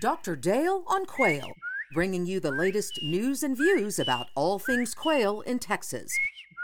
Dr. Dale on Quail, bringing you the latest news and views about all things quail in Texas.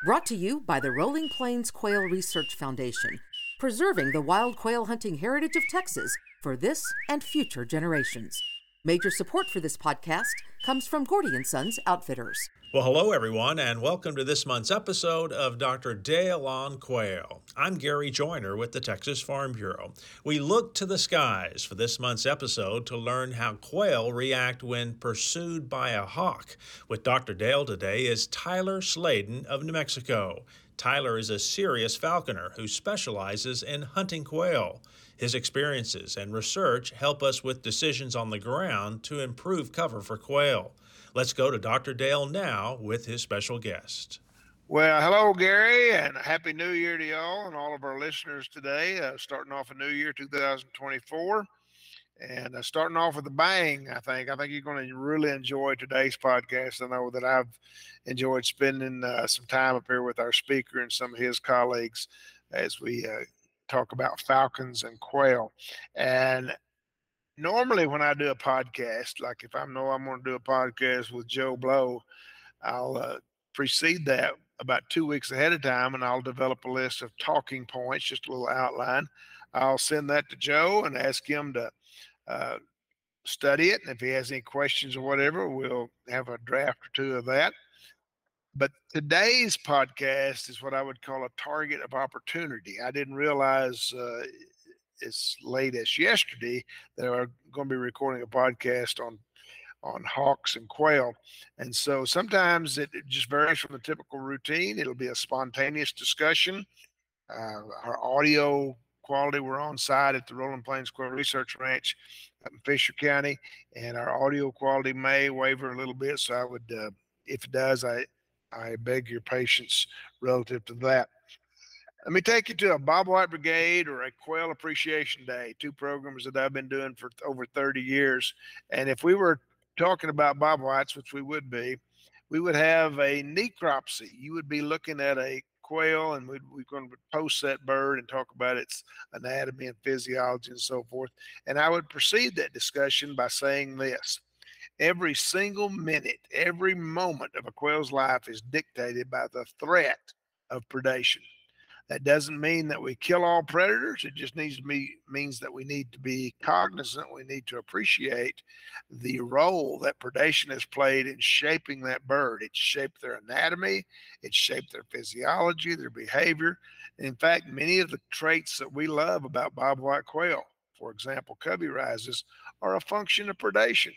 Brought to you by the Rolling Plains Quail Research Foundation, preserving the wild quail hunting heritage of Texas for this and future generations. Major support for this podcast comes from Gordy and Sons Outfitters. Well, hello everyone, and welcome to this month's episode of Dr. Dale on Quail. I'm Gary Joiner with the Texas Farm Bureau. We look to the skies for this month's episode to learn how quail react when pursued by a hawk. With Dr. Dale today is Tyler Sladen of New Mexico. Tyler is a serious falconer who specializes in hunting quail. His experiences and research help us with decisions on the ground to improve cover for quail. Let's go to Dr. Dale now with his special guest. Well, hello, Gary, and Happy New Year to y'all and all of our listeners today. Uh, starting off a new year, 2024, and uh, starting off with a bang. I think. I think you're going to really enjoy today's podcast. I know that I've enjoyed spending uh, some time up here with our speaker and some of his colleagues as we uh, talk about falcons and quail. And normally when I do a podcast, like if I know I'm going to do a podcast with Joe Blow, I'll uh, precede that about two weeks ahead of time and I'll develop a list of talking points, just a little outline. I'll send that to Joe and ask him to uh, study it. And if he has any questions or whatever, we'll have a draft or two of that. But today's podcast is what I would call a target of opportunity. I didn't realize uh, as late as yesterday that are going to be recording a podcast on on hawks and quail. And so sometimes it, it just varies from the typical routine. It'll be a spontaneous discussion. Uh, our audio quality, we're on site at the Rolling Plains Quail Research Ranch up in Fisher County, and our audio quality may waver a little bit. So I would, uh, if it does, I I beg your patience relative to that. Let me take you to a Bobwhite Brigade or a Quail Appreciation Day, two programs that I've been doing for over 30 years. And if we were talking about bobwhites, which we would be, we would have a necropsy. You would be looking at a quail and we'd, we're going to post that bird and talk about its anatomy and physiology and so forth. And I would precede that discussion by saying this every single minute, every moment of a quail's life is dictated by the threat of predation. That doesn't mean that we kill all predators. It just needs to be means that we need to be cognizant. We need to appreciate the role that predation has played in shaping that bird. It's shaped their anatomy, it's shaped their physiology, their behavior. In fact, many of the traits that we love about bobwhite quail, for example, covey rises, are a function of predation.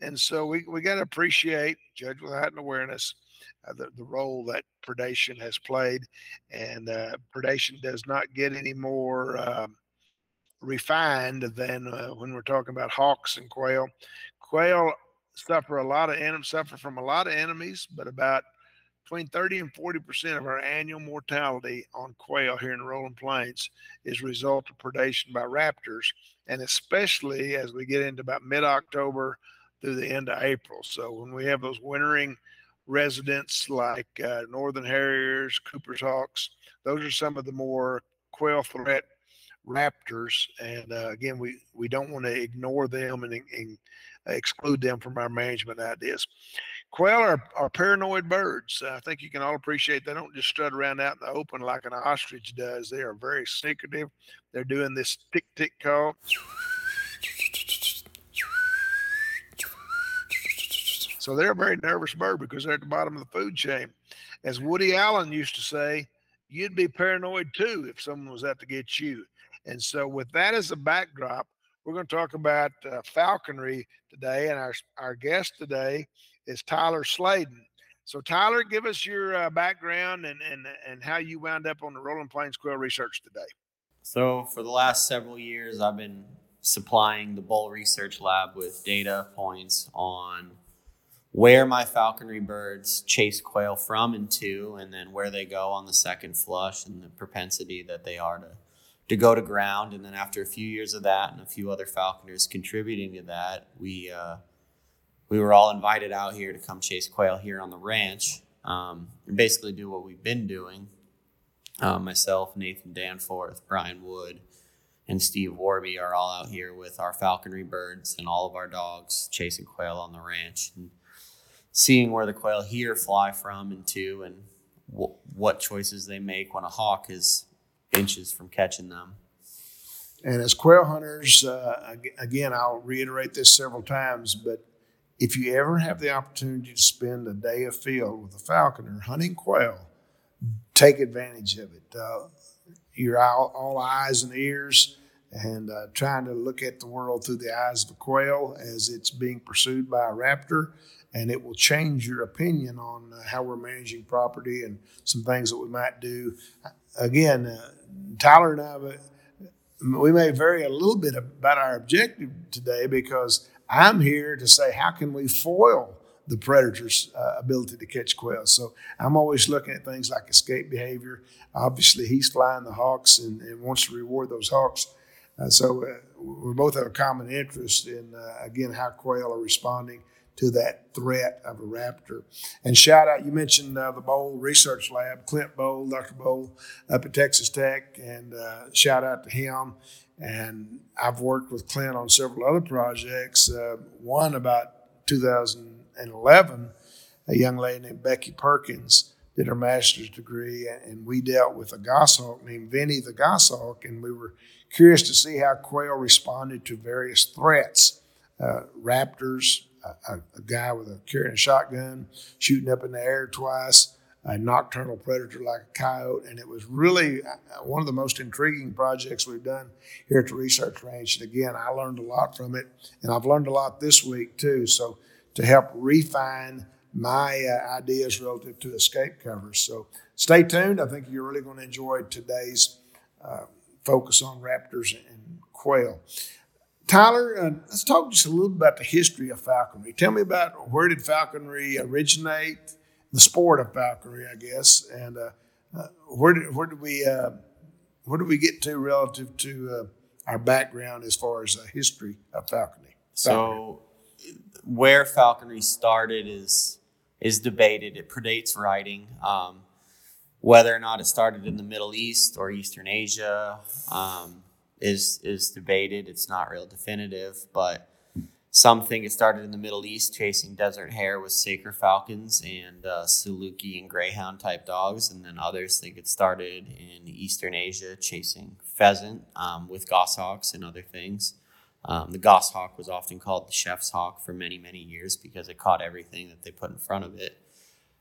And so we, we got to appreciate, judge with heightened awareness, uh, the, the role that predation has played. And uh, predation does not get any more um, refined than uh, when we're talking about hawks and quail. Quail suffer a lot of enemies, suffer from a lot of enemies, but about between 30 and 40 percent of our annual mortality on quail here in the rolling plains is a result of predation by raptors and especially as we get into about mid-october through the end of april so when we have those wintering residents like uh, northern harriers, Cooper's hawks. Those are some of the more quail threat raptors. And uh, again, we, we don't want to ignore them and, and, exclude them from our management ideas. Quail are, are paranoid birds. I think you can all appreciate they don't just strut around out in the open like an ostrich does. They are very secretive. They're doing this tick tick call. So they're a very nervous bird because they're at the bottom of the food chain. As Woody Allen used to say, you'd be paranoid too if someone was out to get you. And so, with that as a backdrop, we're going to talk about uh, falconry today. And our, our guest today is Tyler Sladen. So, Tyler, give us your uh, background and, and, and how you wound up on the Rolling Plains Quail Research today. So, for the last several years, I've been supplying the Boal Research Lab with data points on where my falconry birds chase quail from and to, and then where they go on the second flush and the propensity that they are to, to go to ground. And then after a few years of that and a few other falconers contributing to that, we, uh, we were all invited out here to come chase quail here on the ranch um, and basically do what we've been doing. Uh, myself, Nathan Danforth, Brian Wood, and Steve Warby are all out here with our falconry birds and all of our dogs chasing quail on the ranch and seeing where the quail here fly from and to and what choices they make when a hawk is inches from catching them. And as quail hunters, uh, again, I'll reiterate this several times, but if you ever have the opportunity to spend a day afield with a falconer hunting quail, take advantage of it. Uh, you're all, all, eyes and ears and uh, trying to look at the world through the eyes of a quail as it's being pursued by a raptor. And it will change your opinion on uh, how we're managing property and some things that we might do. Again, uh, Tyler and I, we may vary a little bit about our objective today because I'm here to say, how can we foil the predator's uh, ability to catch quail? So I'm always looking at things like escape behavior. Obviously, he's flying the hawks and, and wants to reward those hawks. Uh, so uh, we both have a common interest in, uh, again, how quail are responding to that threat of a raptor. And shout out, you mentioned uh, the Boal Research Lab, Clint Boal, Dr. Boal up at Texas Tech, and uh, shout out to him. And I've worked with Clint on several other projects. Uh, one about 2011, a young lady named Becky Perkins did her master's degree, and we dealt with a goshawk named Vinny the goshawk, and we were curious to see how quail responded to various threats, uh, raptors, a, a, guy with a carrying a shotgun shooting up in the air twice, a nocturnal predator like a coyote, and it was really uh, one of the most intriguing projects we've done here at the research ranch. And again, I learned a lot from it, and I've learned a lot this week too. So to help refine my uh, ideas relative to escape covers. So stay tuned. I think you're really going to enjoy today's uh, focus on raptors and quail. Tyler, uh, let's talk just a little bit about the history of falconry. Tell me about where did falconry originate, the sport of falconry, I guess, and uh, uh, where did where did we uh, where did we get to relative to uh, our background as far as the history of falconry? falconry? So, where falconry started is is debated. It predates writing. Um, whether or not it started in the Middle East or Eastern Asia. Um, is is debated. It's not real definitive, but some think it started in the Middle East chasing desert hare with Saker falcons and uh, Saluki and Greyhound type dogs, and then others think it started in Eastern Asia chasing pheasant um, with goshawks and other things. Um, the goshawk was often called the chef's hawk for many, many years because it caught everything that they put in front of it.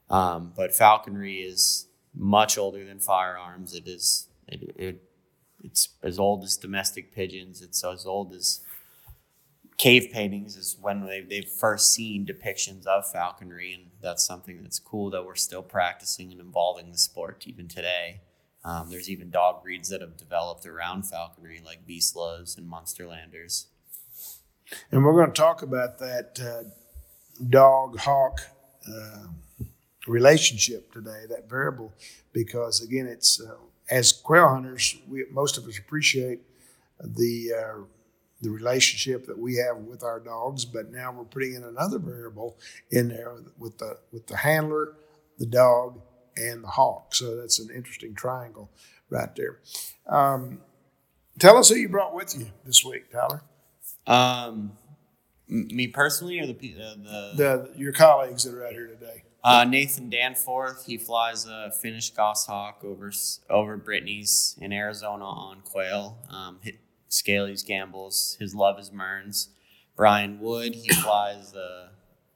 Um, but falconry is much older than firearms. It is it, it it's as old as domestic pigeons. It's as old as cave paintings is when they, they've first seen depictions of falconry. And that's something that's cool that we're still practicing and involving the sport even today. Um, there's even dog breeds that have developed around falconry, like Vizslas and Munsterlanders. And we're going to talk about that uh, dog hawk uh, relationship today, that variable, because again, it's uh, as quail hunters, we, most of us appreciate the uh, the relationship that we have with our dogs, but now we're putting in another variable in there with the with the handler, the dog, and the hawk. So that's an interesting triangle right there. Um, tell us who you brought with you this week, Tyler. Um, me personally, or the uh, the, the your colleagues that are out here today. Uh, Nathan Danforth, he flies a Finnish goshawk over over Brittany's in Arizona on quail. Um, hit Scalies Gambel's. His love is Mearns. Brian Wood, he flies a,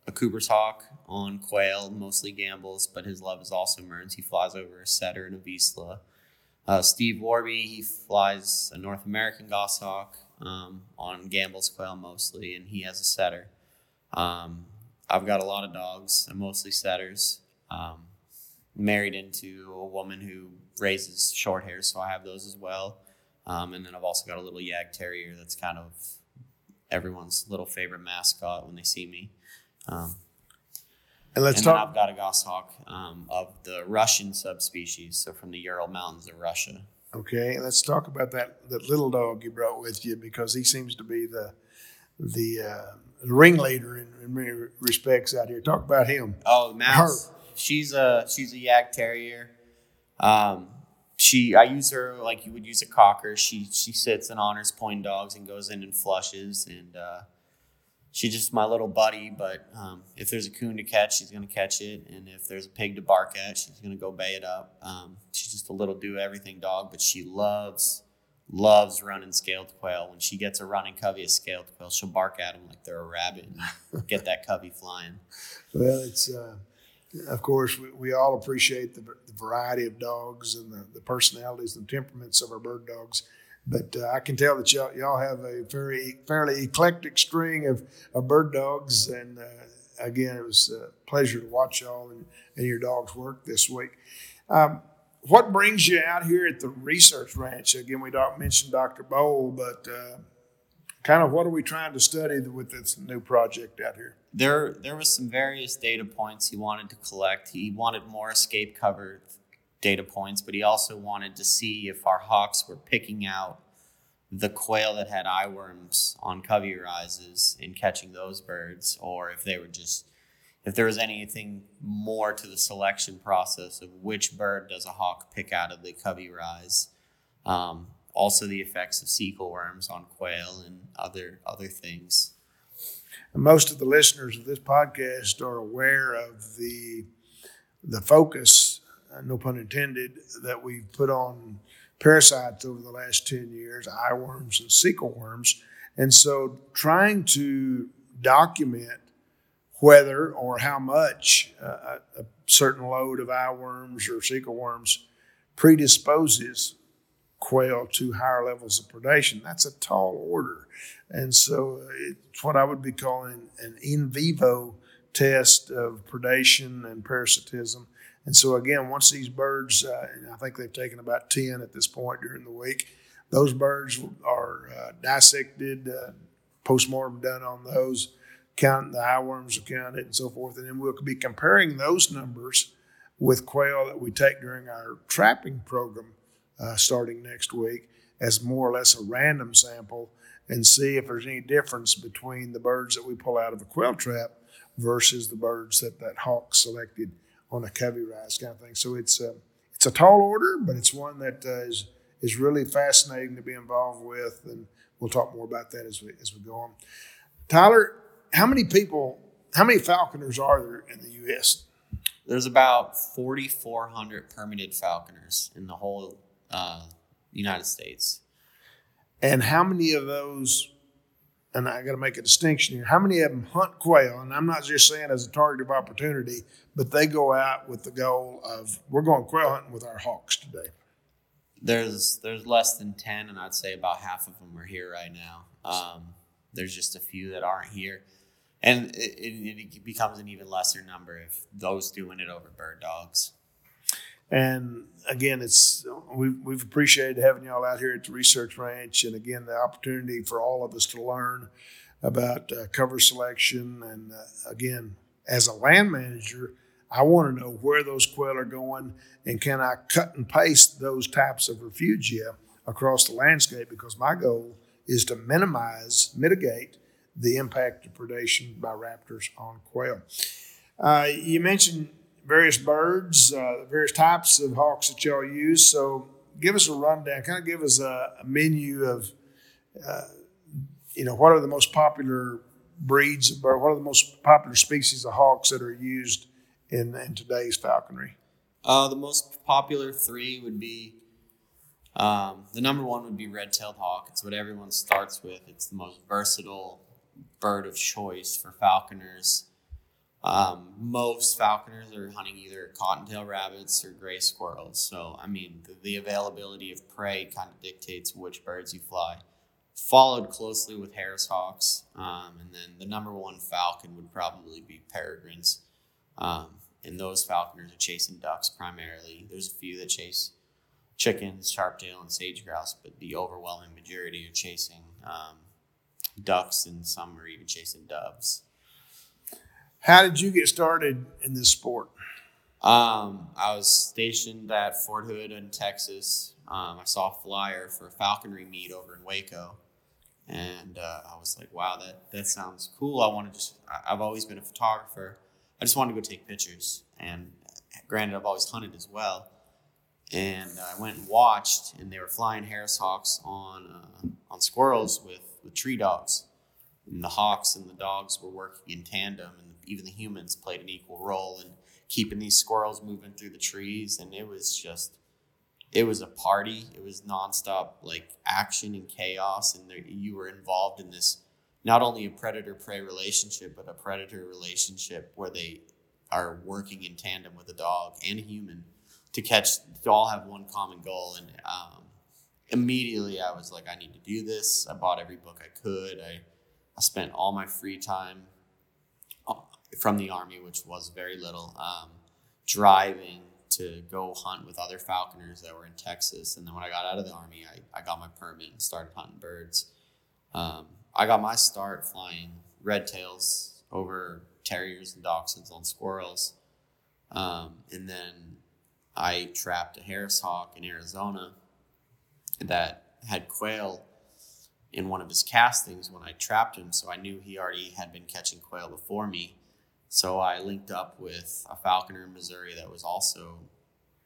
a Cooper's hawk on quail, mostly Gambel's, but his love is also Mearns. He flies over a setter and a Vizsla. Uh, Steve Warby, he flies a North American goshawk um, on Gambel's quail mostly, and he has a setter. Um, I've got a lot of dogs. I'm mostly setters. Um, married into a woman who raises short hairs, so I have those as well. Um, and then I've also got a little Jagd Terrier that's kind of everyone's little favorite mascot when they see me. Um, and let's and talk. I've got a goshawk um, of the Russian subspecies, so from the Ural Mountains of Russia. Okay, let's talk about that that little dog you brought with you because he seems to be the the uh, ringleader in, in, many respects out here. Talk about him. Oh, Mouse. Her. She's a she's a Jagd Terrier. Um, she I use her like you would use a cocker. She she sits and honors point dogs and goes in and flushes and uh, she's just my little buddy. But um, if there's a coon to catch, she's gonna catch it, and if there's a pig to bark at, she's gonna go bay it up. Um, she's just a little do everything dog, but she loves loves running scaled quail. When she gets a running covey of scaled quail, she'll bark at them like they're a rabbit and get that covey flying. Well, it's uh, of course we, we all appreciate the, the variety of dogs and the, the personalities and temperaments of our bird dogs. But uh, I can tell that y'all, y'all have a very fairly eclectic string of, of bird dogs, and uh, again, it was a pleasure to watch y'all and, and your dogs work this week. Um, what brings you out here at the research ranch? Again, we don't mention Dr. Boal, but uh, kind of what are we trying to study with this new project out here? There, there was some various data points he wanted to collect. He wanted more escape cover data points, but he also wanted to see if our hawks were picking out the quail that had eye worms on covey rises and catching those birds, or if they were just if there was anything more to the selection process of which bird does a hawk pick out of the covey rise. Um, also, the effects of cecal worms on quail and other other things. most of the listeners of this podcast are aware of the the focus, uh, no pun intended, that we've put on parasites over the last ten years, eye worms and cecal worms, and so trying to document whether or how much uh, a certain load of eye worms or cecal worms predisposes quail to higher levels of predation. That's a tall order. And so it's what I would be calling an in vivo test of predation and parasitism. And so, again, once these birds, uh, I think they've taken about 10 at this point during the week, those birds are uh, dissected, uh, postmortem done on those counting the eye worms are counted and so forth. And then we'll be comparing those numbers with quail that we take during our trapping program uh, starting next week as more or less a random sample and see if there's any difference between the birds that we pull out of a quail trap versus the birds that that hawk selected on a covey rise kind of thing. So it's a, uh, it's a tall order, but it's one that uh, is is really fascinating to be involved with, and we'll talk more about that as we as we go on. Tyler, how many people, how many falconers are there in the U.S.? There's about 4,400 permitted falconers in the whole uh, United States. And how many of those, and I got to make a distinction here, how many of them hunt quail? And I'm not just saying as a target of opportunity, but they go out with the goal of we're going quail hunting with our hawks today. There's there's less than ten, and I'd say about half of them are here right now. Um, there's just a few that aren't here and it, it, becomes an even lesser number if those doing it over bird dogs. And again, it's we've, we've appreciated having y'all out here at the research ranch, and again, the opportunity for all of us to learn about uh, cover selection. And uh, again, as a land manager, I want to know where those quail are going, and can I cut and paste those types of refugia across the landscape? Because my goal is to minimize, mitigate the impact of predation by raptors on quail. Uh, you mentioned various birds, uh, various types of hawks that y'all use. So give us a rundown. Kind of give us a, a menu of, uh, you know, what are the most popular breeds of? What are the most popular species of hawks that are used in, in today's falconry? Uh, the most popular three would be um, the number one would be red-tailed hawk. It's what everyone starts with. It's the most versatile bird of choice for falconers. Um, most falconers are hunting either cottontail rabbits or gray squirrels. So, I mean, the, the availability of prey kind of dictates which birds you fly. Followed closely with Harris hawks, um, and then the number one falcon would probably be peregrines. Um, and those falconers are chasing ducks primarily. There's a few that chase chickens, sharptail, and sage grouse, but the overwhelming majority are chasing um, ducks and some are even chasing doves. How did you get started in this sport? Um, I was stationed at Fort Hood in Texas. Um, I saw a flyer for a falconry meet over in Waco, and uh, I was like, "Wow, that that sounds cool." I want to just. I've always been a photographer. I just wanted to go take pictures, and granted, I've always hunted as well. and I went and watched, and they were flying Harris hawks on uh, on squirrels with with tree dogs, and the hawks and the dogs were working in tandem, and even the humans played an equal role in keeping these squirrels moving through the trees, and it was just it was a party. It was nonstop like action and chaos, and there, you were involved in this not only a predator prey relationship, but a predator relationship where they are working in tandem with a dog and a human to catch to all have one common goal. And um, immediately i was like i need to do this. I bought every book i could. I, I spent all my free time uh, from the army which was very little um, driving to go hunt with other falconers that were in texas. And then when i got out of the army i, I got my permit and started hunting birds. Um, i got my start flying red tails over terriers and dachshunds on squirrels. Um, and then I trapped a Harris hawk in Arizona that had quail in one of his castings when I trapped him. So I knew he already had been catching quail before me. So I linked up with a falconer in Missouri that was also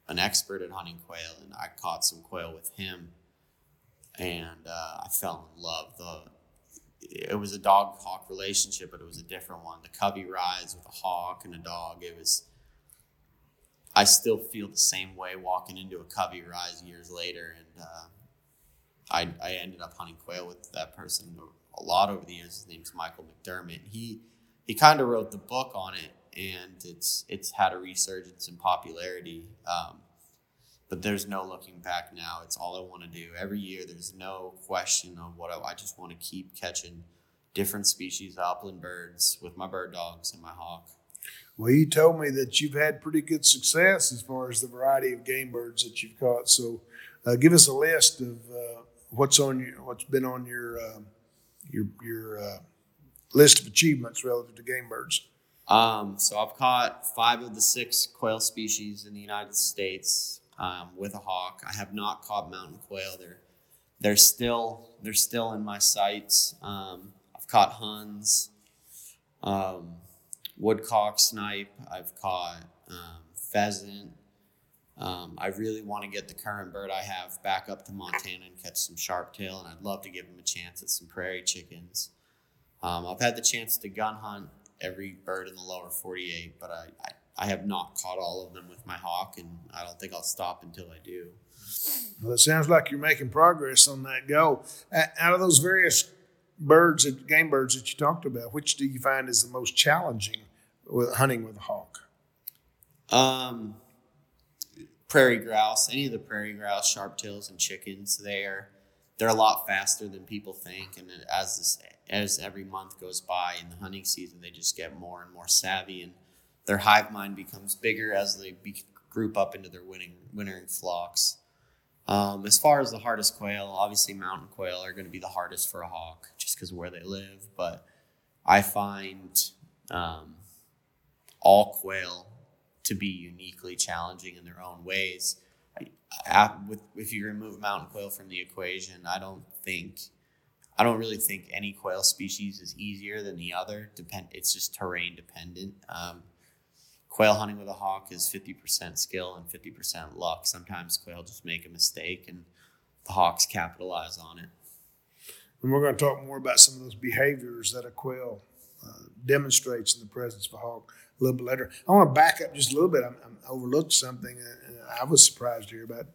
an expert at hunting quail, and I caught some quail with him. And uh, I fell in love. The it was a dog hawk relationship, but it was a different one. The covey rise with a hawk and a dog. It was I still feel the same way walking into a covey rise years later, and uh, I I ended up hunting quail with that person a lot over the years. His name's Michael McDermott. He he kind of wrote the book on it, and it's it's had a resurgence in popularity. Um, but there's no looking back now. It's all I want to do. Every year, there's no question of what I, I just want to keep catching different species of upland birds with my bird dogs and my hawk. Well, you told me that you've had pretty good success as far as the variety of game birds that you've caught. So, uh, give us a list of uh, what's on your, what's been on your uh, your your uh, list of achievements relative to game birds. Um, so I've caught five of the six quail species in the United States um, with a hawk. I have not caught mountain quail. They're they're still they're still in my sights. Um, I've caught huns. Um, woodcock, snipe. I've caught um, pheasant. Um, I really want to get the current bird I have back up to Montana and catch some sharptail, and I'd love to give him a chance at some prairie chickens. Um, I've had the chance to gun hunt every bird in the lower 48, but I, I, I, have not caught all of them with my hawk, and I don't think I'll stop until I do. Well, it sounds like you're making progress on that goal. Out of those various birds, game birds that you talked about, which do you find is the most challenging with hunting with a hawk? Um, prairie grouse, any of the prairie grouse, sharptails, and chickens. They're they're a lot faster than people think, and as this as every month goes by in the hunting season, they just get more and more savvy, and their hive mind becomes bigger as they be, group up into their winning, wintering flocks. Um, as far as the hardest quail, obviously mountain quail are going to be the hardest for a hawk just because of where they live. But I find um, all quail to be uniquely challenging in their own ways. I, I, with, if you remove mountain quail from the equation, I don't think, I don't really think any quail species is easier than the other. Depend, it's just terrain dependent. Um, quail hunting with a hawk is 50% skill and 50% luck. Sometimes quail just make a mistake and the hawks capitalize on it. And we're going to talk more about some of those behaviors that a quail uh, demonstrates in the presence of a hawk a little bit later. I want to back up just a little bit. I, I overlooked something I was surprised to hear about.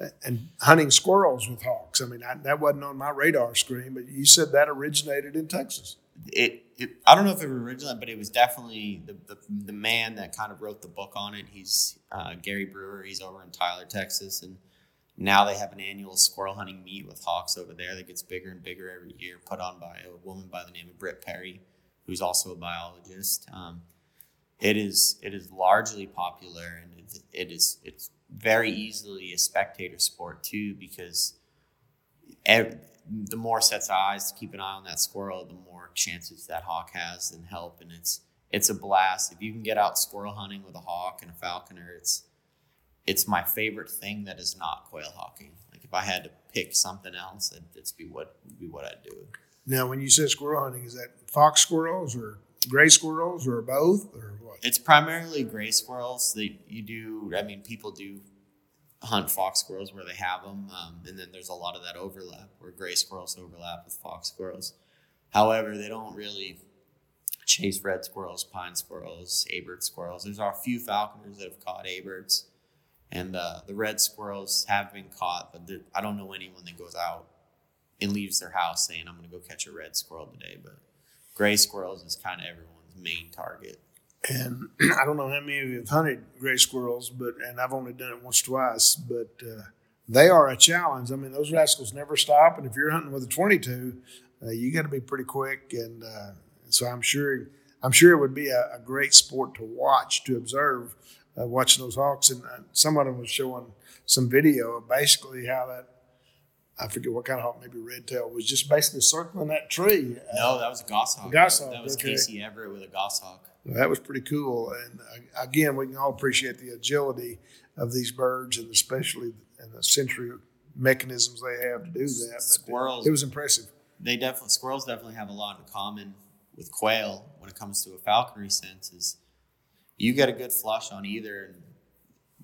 Uh, and hunting squirrels with hawks. I mean, I, that wasn't on my radar screen, but you said that originated in Texas. It, it I don't know if it originated, but it was definitely the, the, the man that kind of wrote the book on it. He's uh, Gary Brewer. He's over in Tyler, Texas, and now they have an annual squirrel hunting meet with hawks over there that gets bigger and bigger every year, put on by a woman by the name of Britt Perry, who's also a biologist. Um, it is it is largely popular and it, it is it's very easily a spectator sport too because every, the more sets of eyes to keep an eye on that squirrel, the more chances that hawk has and help. And it's it's a blast if you can get out squirrel hunting with a hawk and a falconer. It's it's my favorite thing that is not quail hawking. Like if I had to pick something else, it'd, be what be what I'd do. Now, when you say squirrel hunting, is that fox squirrels or gray squirrels or both or what? It's primarily gray squirrels that you do. I mean, people do hunt fox squirrels where they have them, um, and then there's a lot of that overlap where gray squirrels overlap with fox squirrels. However, they don't really chase red squirrels, pine squirrels, Abert squirrels. There's a few falconers that have caught Aberts, and uh, the red squirrels have been caught, but I don't know anyone that goes out and leaves their house saying, "I'm going to go catch a red squirrel today." But gray squirrels is kind of everyone's main target. And I don't know how many of you have hunted gray squirrels, but and I've only done it once, or twice, but uh, they are a challenge. I mean, those rascals never stop, and if you're hunting with a 22, uh, you got to be pretty quick. And uh, so I'm sure I'm sure it would be a, a great sport to watch, to observe, uh, watching those hawks. And someone was showing some video of basically how that I forget what kind of hawk, maybe red tail, was just basically circling that tree. No, that was a goshawk. Goshawk. That was okay. Casey Everett with a goshawk. Well, that was pretty cool. And uh, again, we can all appreciate the agility of these birds and especially and the sensory mechanisms they have to do that. But Squirrels. It was impressive. They definitely squirrels definitely have a lot in common with quail when it comes to a falconry sense. Is you get a good flush on either, and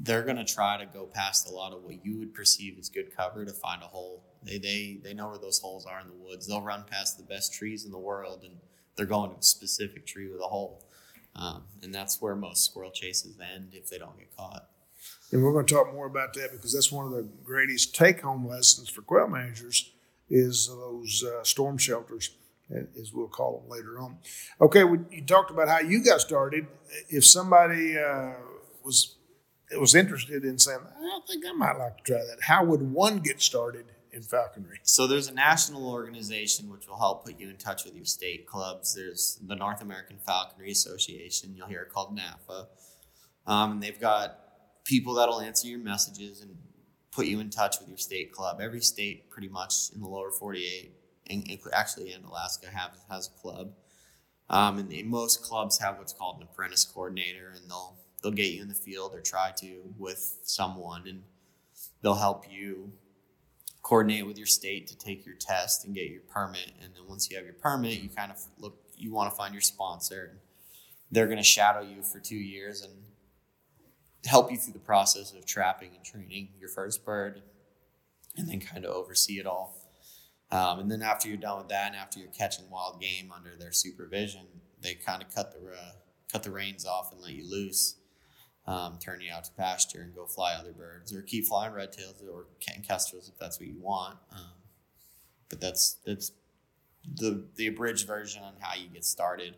they're going to try to go past a lot of what you would perceive as good cover to find a hole. They, they, they know where those holes are in the woods. They'll run past the best trees in the world and they're going to a specific tree with a hole. Um, and that's where most squirrel chases end if they don't get caught. And we're going to talk more about that because that's one of the greatest take home lessons for quail managers is those uh, storm shelters, as we'll call them later on. Okay, we, you talked about how you got started. If somebody uh, was was interested in saying, I think I might like to try that, how would one get started in falconry? So there's a national organization which will help put you in touch with your state clubs. There's the North American Falconry Association. You'll hear it called NAFA. Um, and they've got people that'll answer your messages and put you in touch with your state club. Every state, pretty much in the lower 48, and actually in Alaska, have, has a club. Um, and most clubs have what's called an apprentice coordinator, and they'll they'll get you in the field or try to with someone, and they'll help you coordinate with your state to take your test and get your permit. And then once you have your permit, you kind of look, you want to find your sponsor. And They're going to shadow you for two years and help you through the process of trapping and training your first bird and then kind of oversee it all. Um, and then after you're done with that and after you're catching wild game under their supervision, they kind of cut the, uh, cut the reins off and let you loose um, turn you out to pasture and go fly other birds or keep flying red tails or kestrels if that's what you want. Um, but that's that's the the abridged version on how you get started.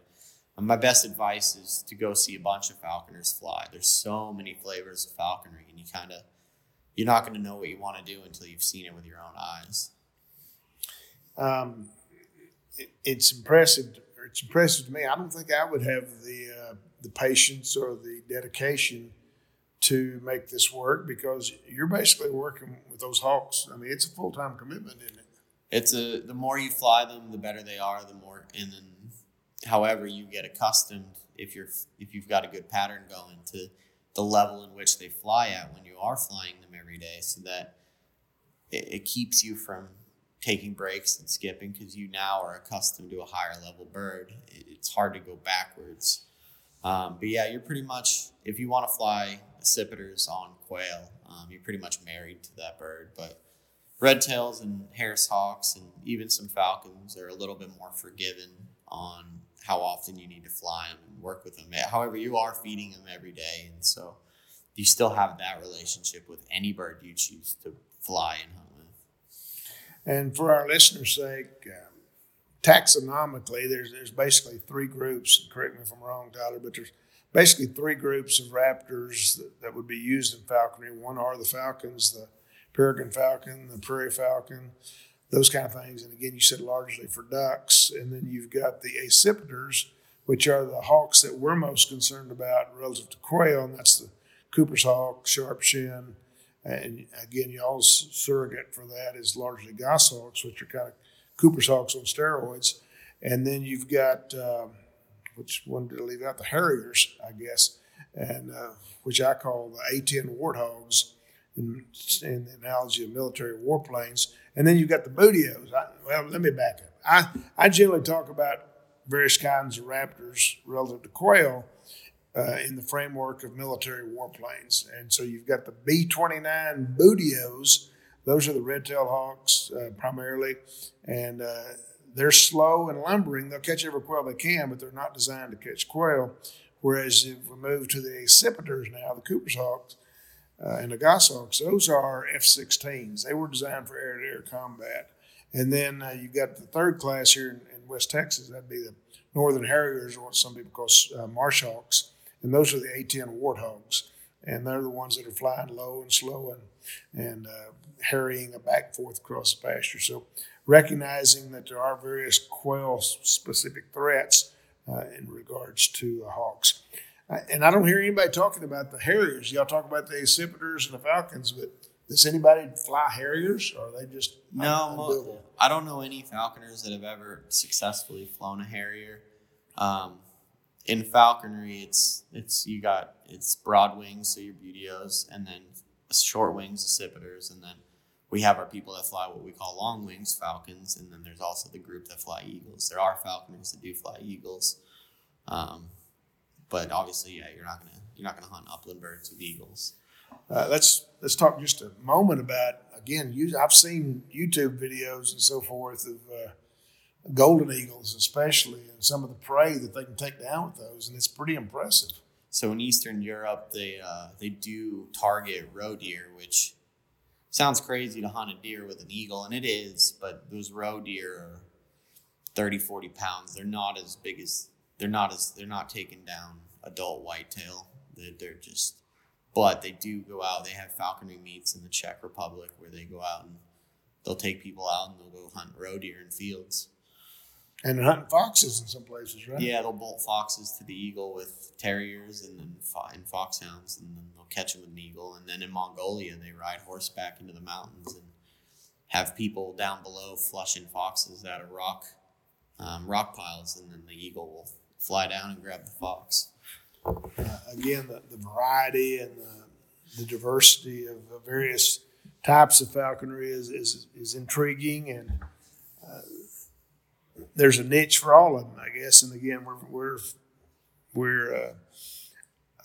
And my best advice is to go see a bunch of falconers fly. There's so many flavors of falconry, and you kind of you're not going to know what you want to do until you've seen it with your own eyes. Um, it, it's impressive. It's impressive to me. I don't think I would have the uh, the patience or the dedication to make this work because you're basically working with those hawks. I mean, it's a full time commitment, isn't it? It's a the more you fly them, the better they are. The more, and then, however, you get accustomed if you're if you've got a good pattern going to the level in which they fly at when you are flying them every day, so that it, it keeps you from taking breaks and skipping because you now are accustomed to a higher level bird. It, it's hard to go backwards um, but yeah, you're pretty much, if you want to fly accipiters on quail, um, you're pretty much married to that bird. But red tails and Harris hawks and even some falcons are a little bit more forgiven on how often you need to fly them and work with them. However, you are feeding them every day. And so you still have that relationship with any bird you choose to fly and hunt with. And for our listeners' sake, uh, taxonomically, there's there's basically three groups. Correct me if I'm wrong, Tyler, but there's basically three groups of raptors that, that would be used in falconry. One are the falcons, the peregrine falcon, the prairie falcon, those kind of things. And again, you said largely for ducks. And then you've got the accipiters, which are the hawks that we're most concerned about relative to quail, and that's the Cooper's hawk, sharp shin. And again, y'all's surrogate for that is largely goshawks, which are kind of Cooper's Hawks on steroids. And then you've got, uh, which one did I leave out? The Harriers, I guess, and uh, which I call the A-10 warthogs in, in, the analogy of military warplanes. And then you've got the buteos. I, well, let me back up. I, I generally talk about various kinds of raptors relative to quail. uh, in the framework of military warplanes. And so you've got the B 29 buteos, those are the red tailed hawks uh, primarily, and uh, they're slow and lumbering. They'll catch every quail they can, but they're not designed to catch quail. Whereas if we move to the accipiters now, the Cooper's hawks uh, and the goshawks, those are F 16s. They were designed for air to air combat. And then uh, you've got the third class here in, in, West Texas, that'd be the Northern Harriers, or what some people call uh, marsh hawks. And those are the A 10 warthogs. And they're the ones that are flying low and slow and, and uh, harrying a back forth across the pasture. So recognizing that there are various quail specific threats uh, in regards to the hawks. Uh, and I don't hear anybody talking about the harriers. Y'all talk about the accipiters and the falcons, but does anybody fly harriers, or are they just no? I don't know any falconers that have ever successfully flown a harrier. Um, in falconry, it's it's you got it's broad wings, so your buteos, and then short wings, accipiters, and then we have our people that fly what we call long wings falcons, and then there's also the group that fly eagles. There are falconers that do fly eagles, um, but obviously, yeah, you're not gonna you're not gonna hunt upland birds with eagles. Uh, let's let's talk just a moment about again. You, I've seen YouTube videos and so forth of uh, golden eagles, especially, and some of the prey that they can take down with those, and it's pretty impressive. So in Eastern Europe, they uh, they do target roe deer, which sounds crazy to hunt a deer with an eagle, and it is, but those roe deer are 30, 40 pounds. They're not as big as, they're not as, they're not taking down adult whitetail. They're, they're just, but they do go out. They have falconry meets in the Czech Republic where they go out and they'll take people out and they'll go hunt roe deer in fields. And hunting foxes in some places, right? Yeah, they'll bolt foxes to the eagle with terriers and then fo- and foxhounds, and then they'll catch them with an eagle. And then in Mongolia, they ride horseback into the mountains and have people down below flushing foxes out of rock um, rock piles, and then the eagle will fly down and grab the fox. Uh, again, the, the variety and the, the diversity of various types of falconry is, is, is intriguing and uh, there's a niche for all of them, I guess. And again, we're we're we're uh,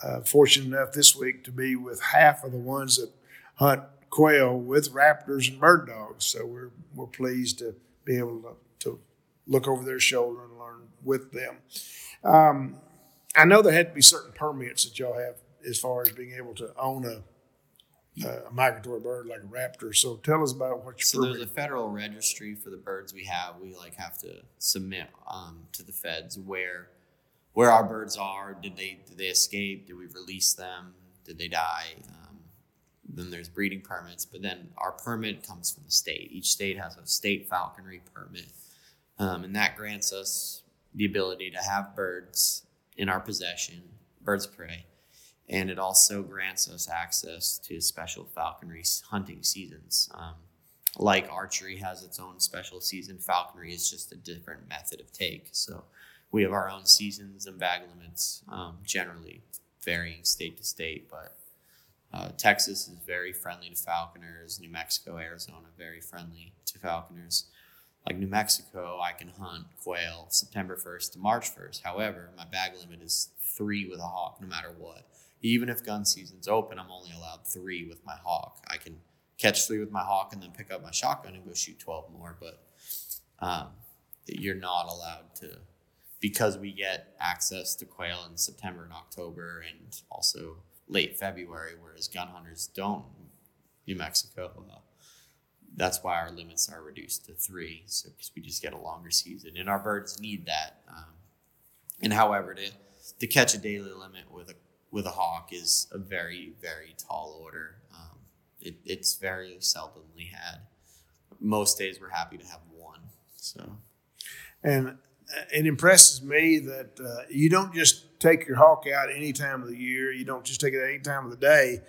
uh, fortunate enough this week to be with half of the ones that hunt quail with raptors and bird dogs. So we're we're pleased to be able to, to look over their shoulder and learn with them. Um, I know there had to be certain permits that y'all have as far as being able to own a uh, a migratory bird like a raptor. So tell us about what you. So there's a federal registry for the birds we have. We like have to submit um, to the feds where where our birds are. Did they did they escape? Did we release them? Did they die? Um, then there's breeding permits, but then our permit comes from the state. Each state has a state falconry permit, um, and that grants us the ability to have birds in our possession, birds of prey, and it also grants us access to special falconry hunting seasons. Um, like archery has its own special season, falconry is just a different method of take. So we have our own seasons and bag limits, um, generally varying state to state, but uh, Texas is very friendly to falconers. New Mexico, Arizona, very friendly to falconers. Like New Mexico, I can hunt quail September 1st to March 1st. However, my bag limit is three with a hawk, no matter what even if gun season's open, I'm only allowed three with my hawk. I can catch three with my hawk and then pick up my shotgun and go shoot 12 more, but um, you're not allowed to because we get access to quail in September and October and also late February, whereas gun hunters don't. New Mexico, uh, that's why our limits are reduced to three, so because we just get a longer season, and our birds need that. Um, and however, to to catch a daily limit with a with a hawk is a very very tall order. Um, it, it's very seldomly had. Most days we're happy to have one. So, and uh, it impresses me that uh, you don't just take your hawk out any time of the year. You don't just take it any time of the day.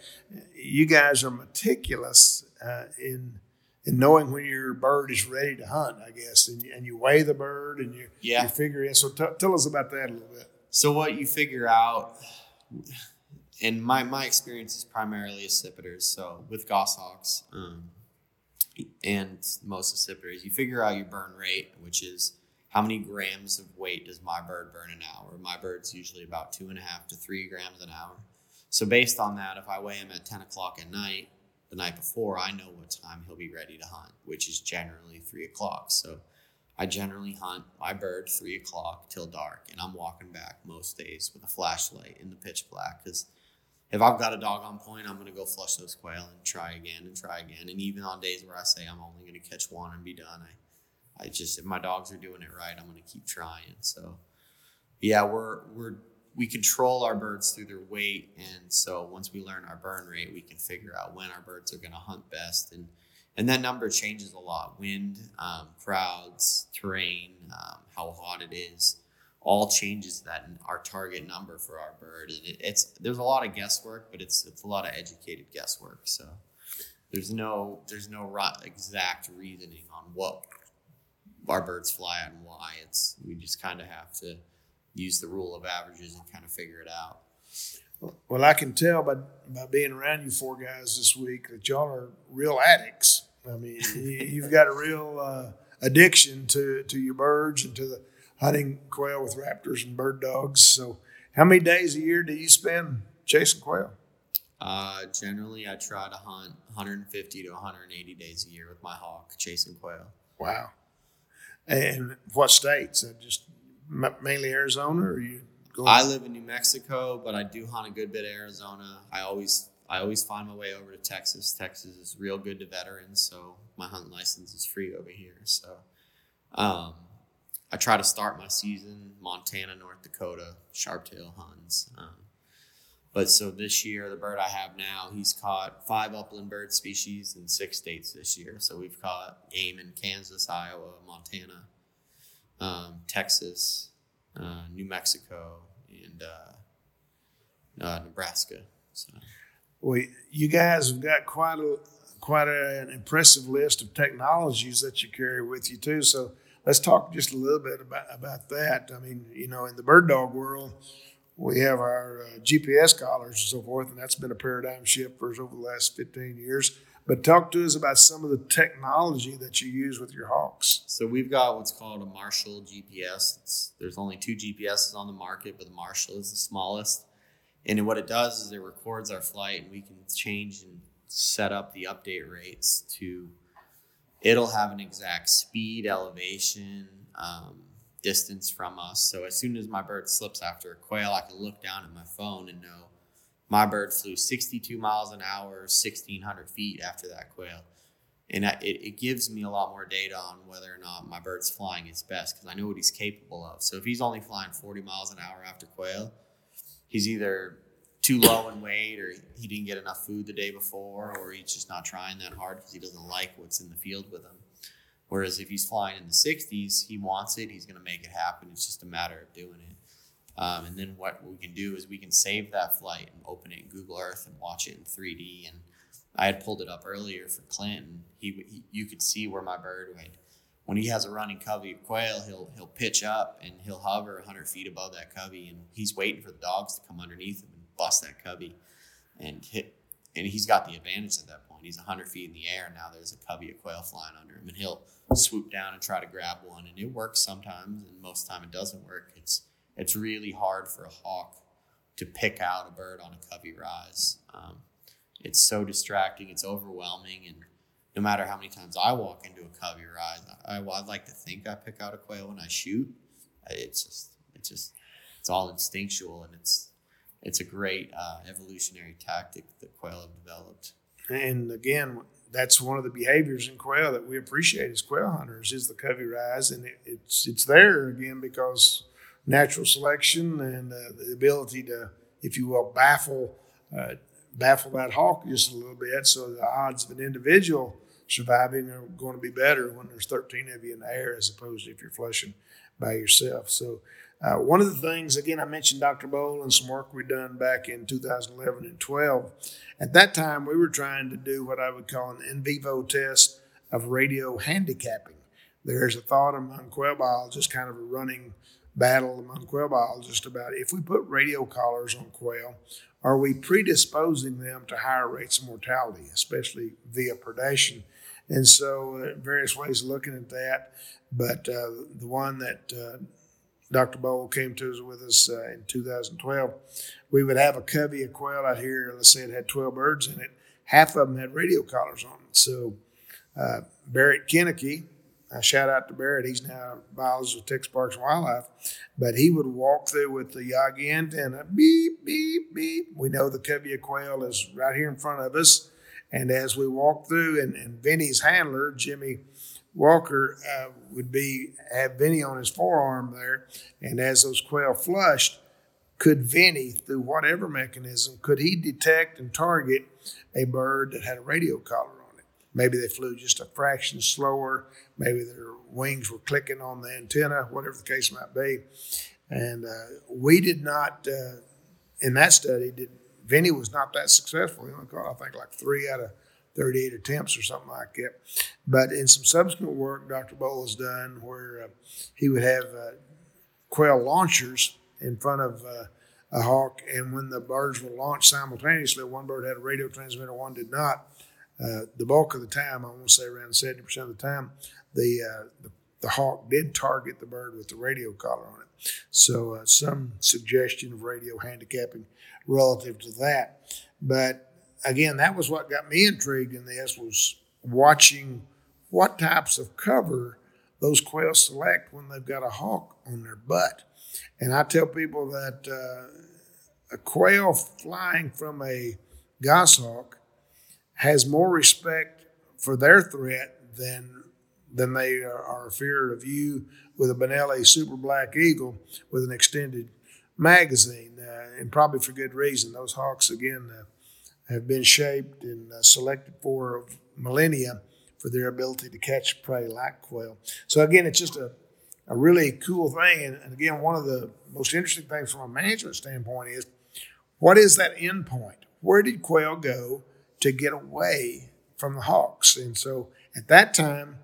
You guys are meticulous uh, in in knowing when your bird is ready to hunt. I guess, and, and you weigh the bird and you yeah. you figure in. So t- tell us about that a little bit. So what you figure out and my my experience is primarily accipiters. So with goshawks um, and most accipiters, you figure out your burn rate, which is how many grams of weight does my bird burn an hour? My bird's usually about two and a half to three grams an hour. So based on that, if I weigh him at 10 o'clock at night, the night before, I know what time he'll be ready to hunt, which is generally three o'clock. So I generally hunt my bird three o'clock till dark, and I'm walking back most days with a flashlight in the pitch black because if I've got a dog on point, I'm to go flush those quail and try again and try again. And even on days where I say I'm only to catch one and be done, I, I just if my dogs are doing it right, I'm to keep trying. So, yeah, we're we're we control our birds through their weight, and so once we learn our burn rate, we can figure out when our birds are to hunt best and and that number changes a lot. Wind um, crowds terrain um, how hot it is all changes that our target number for our bird. And it, it's there's a lot of guesswork but it's it's a lot of educated guesswork. So there's no there's no exact reasoning on what our birds fly at and why. It's we just kind of have to use the rule of averages and kind of figure it out well, I can tell by by being around you four guys this week that y'all are real addicts. I mean, you've got a real uh, addiction to to your birds and to the hunting quail with raptors and bird dogs. So, how many days a year do you spend chasing quail? Uh, generally, I try to hunt 150 to 180 days a year with my hawk chasing quail. Wow. And what states? Just mainly Arizona, or you I live in New Mexico, but I do hunt a good bit of Arizona. I always I always find my way over to Texas. Texas is real good to veterans, so my hunting license is free over here. So um, I try to start my season Montana, North Dakota, sharptail hunts. Um, but so this year, the bird I have now, he's caught five upland bird species in six states this year. So we've caught game in Kansas, Iowa, Montana, um, Texas, uh, New Mexico, and uh, uh, Nebraska. So. Well, you guys have got quite a quite an impressive list of technologies that you carry with you too. So let's talk just a little bit about about that. I mean, you know, in the bird dog world, we have our uh, GPS collars and so forth, and that's been a paradigm shift for us over the last 15 years. But talk to us about some of the technology that you use with your hawks. So we've got what's called a Marshall GPS. It's, there's only two GPSs on the market, but the Marshall is the smallest. And what it does is it records our flight, and we can change and set up the update rates to. It'll have an exact speed, elevation, um, distance from us. So as soon as my bird slips after a quail, I can look down at my phone and know my bird flew 62 miles an hour, 1,600 feet after that quail. And it, it gives me a lot more data on whether or not my bird's flying its best because I know what he's capable of. So if he's only flying 40 miles an hour after quail, he's either too low in weight or he didn't get enough food the day before or he's just not trying that hard because he doesn't like what's in the field with him. Whereas if he's flying in the 60s, he wants it, he's going to make it happen. It's just a matter of doing it. Um, and then what we can do is we can save that flight and open it in Google Earth and watch it in 3D. And I had pulled it up earlier for Clinton. He, he you could see where my bird would. When he has a running covey of quail, he'll he'll pitch up and he'll hover 100 feet above that covey, and he's waiting for the dogs to come underneath him and bust that covey, and hit. And he's got the advantage at that point. He's 100 feet in the air, and now there's a covey of quail flying under him, and he'll swoop down and try to grab one, and it works sometimes, and most time it doesn't work. It's it's really hard for a hawk to pick out a bird on a covey rise. Um, it's so distracting, it's overwhelming, and no matter how many times I walk into a covey rise, I, I, would like to think I pick out a quail when I shoot. It's just, it's just, it's all instinctual, and it's, it's a great uh, evolutionary tactic that quail have developed. And again, that's one of the behaviors in quail that we appreciate as quail hunters is the covey rise, and it, it's it's there again because natural selection and uh, the ability to, if you will, baffle uh, baffle that hawk just a little bit. So the odds of an individual surviving are going to be better when there's 13 of you in the air as opposed to if you're flushing by yourself. So uh, one of the things, again, I mentioned Dr. Boal and some work we done back in 2011 and 12. At that time, we were trying to do what I would call an in vivo test of radio handicapping. There's a thought among quail biologists, kind of a running battle among quail biologists about if we put radio collars on quail, are we predisposing them to higher rates of mortality, especially via predation? And so, uh, various ways of looking at that. But uh, the one that uh, Dr. Boal came to us with us uh, in 2012, we would have a covey of quail out here. Let's say it had 12 birds in it. Half of them had radio collars on it. So, uh, Barrett Kennedy, uh, shout out to Barrett. He's now a biologist with Texas Parks and Wildlife. But he would walk through with the Yagi antenna, beep, beep, beep. We know the covey of quail is right here in front of us. And as we walk through, and, and Vinny's handler, Jimmy Walker, uh, would be have Vinny on his forearm there. And as those quail flushed, could Vinny, through whatever mechanism, could he detect and target a bird that had a radio collar? Maybe they flew just a fraction slower. Maybe their wings were clicking on the antenna, whatever the case might be. And uh, we did not, uh, in that study, did Vinny was not that successful. He only caught, I think, like three out of 38 attempts or something like that. But in some subsequent work Dr. Boal has done where uh, he would have uh, quail launchers in front of uh, a hawk, and when the birds were launched simultaneously, one bird had a radio transmitter, one did not. Uh, the bulk of the time, I want to say around 70% of the time, the, uh, the, the hawk did target the bird with the radio collar on it. So uh, some suggestion of radio handicapping relative to that. But again, that was what got me intrigued in this was watching what types of cover those quail select when they've got a hawk on their butt. And I tell people that uh, a quail flying from a goshawk has more respect for their threat than than they are, are feared of you with a Benelli Super Black Eagle with an extended magazine, uh, and probably for good reason. Those hawks, again, uh, have been shaped and uh, selected for millennia for their ability to catch prey like quail. So, again, it's just a, a really cool thing. And, and again, one of the most interesting things from a management standpoint is what is that end point? Where did quail go to get away from the hawks? And so at that time,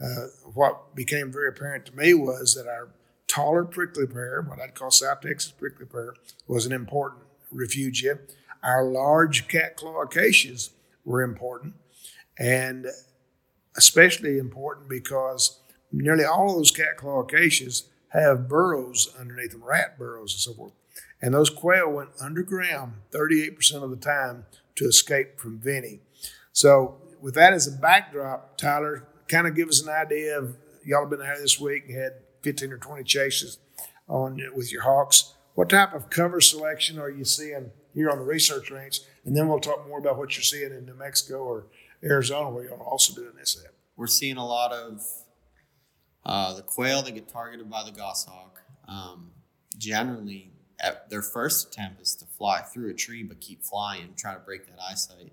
uh, what became very apparent to me was that our taller prickly pear, what I'd call South Texas prickly pear, was an important refugia. Our large cat claw acacias were important, and especially important because nearly all of those cat claw acacias have burrows underneath them, rat burrows and so forth. And those quail went underground 38% of the time to escape from Vinny. So, with that as a backdrop, Tyler, kind of give us an idea of y'all have been out this week and had 15 or 20 chases on with your hawks. What type of cover selection are you seeing here on the research range? And then we'll talk more about what you're seeing in New Mexico or Arizona, where you're also doing this at. We're seeing a lot of uh, the quail that get targeted by the goshawk. Um, generally, their first attempt is to fly through a tree, but keep flying, try to break that eyesight.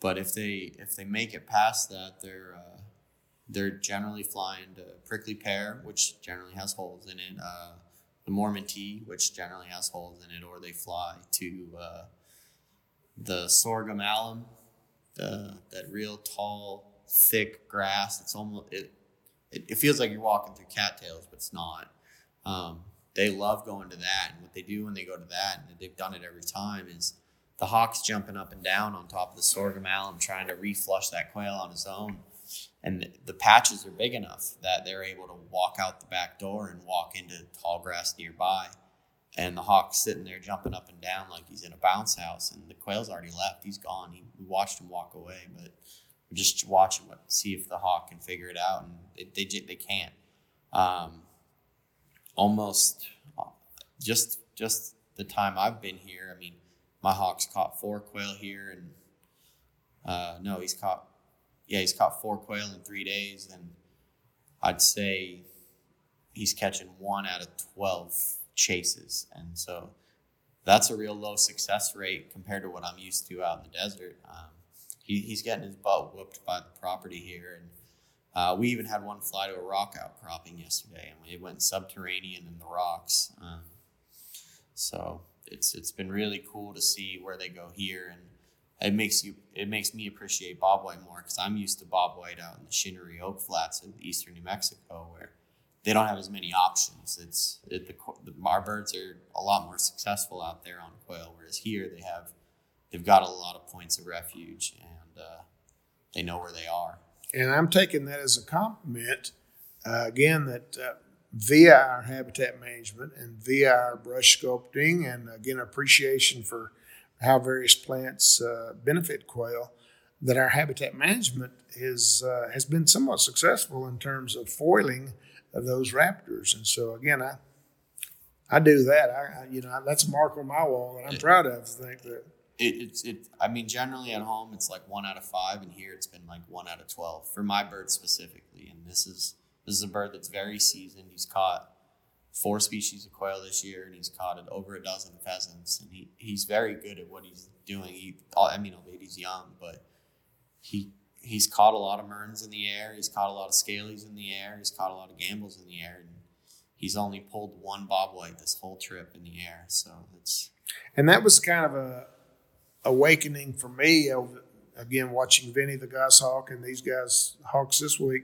But if they if they make it past that, they're uh, they're generally flying to prickly pear, which generally has holes in it, uh, the Mormon tea, which generally has holes in it, or they fly to uh, the sorghum almum, the that real tall, thick grass. It's almost it, it, it feels like you're walking through cattails, but it's not. Um, they love going to that, and what they do when they go to that, and they've done it every time, is the hawk's jumping up and down on top of the sorghum almum, trying to reflush that quail on his own and the patches are big enough that they're able to walk out the back door and walk into tall grass nearby. And the hawk's sitting there jumping up and down like he's in a bounce house, and the quail's already left. He's gone. He, we watched him walk away, but we're just watching what see if the hawk can figure it out, and they they, they can't. Um, almost uh, just just the time I've been here. I mean, my hawk's caught four quail here, and uh, no, he's caught yeah, he's caught four quail in three days, and I'd say he's catching one out of 12 chases. And so that's a real low success rate compared to what I'm used to out in the desert. Um, he, he's getting his butt whooped by the property here. And uh, we even had one fly to a rock outcropping yesterday, and it went subterranean in the rocks. Um, so it's it's been really cool to see where they go here. And it makes you it makes me appreciate bobwhite more because I'm used to bobwhite out in the Shinnery Oak Flats in eastern New Mexico where they don't have as many options. It's it, the, the our birds are a lot more successful out there on quail, whereas here they have they've got a lot of points of refuge and uh, they know where they are. And I'm taking that as a compliment. Uh, again, that uh, via our habitat management and via our brush sculpting, and again, appreciation for how various plants uh, benefit quail, that our habitat management is uh, has been somewhat successful in terms of foiling of those raptors. And so, again, I I do that. I, I you know that's a mark on my wall that I'm proud of. To think that it, it's it. I mean, generally at home it's like one out of five, and here it's been like one out of twelve for my bird specifically. And this is this is a bird that's very seasoned. He's caught four species of quail this year, and he's caught over a dozen pheasants. And he, he's very good at what he's doing. He, I mean, albeit he's young, but he he's caught a lot of Mearns in the air. He's caught a lot of scalies in the air. He's caught a lot of Gambel's in the air, and he's only pulled one bobwhite this whole trip in the air. So it's and that was kind of a awakening for me. of Again, watching Vinny the goshawk and these guys hawks this week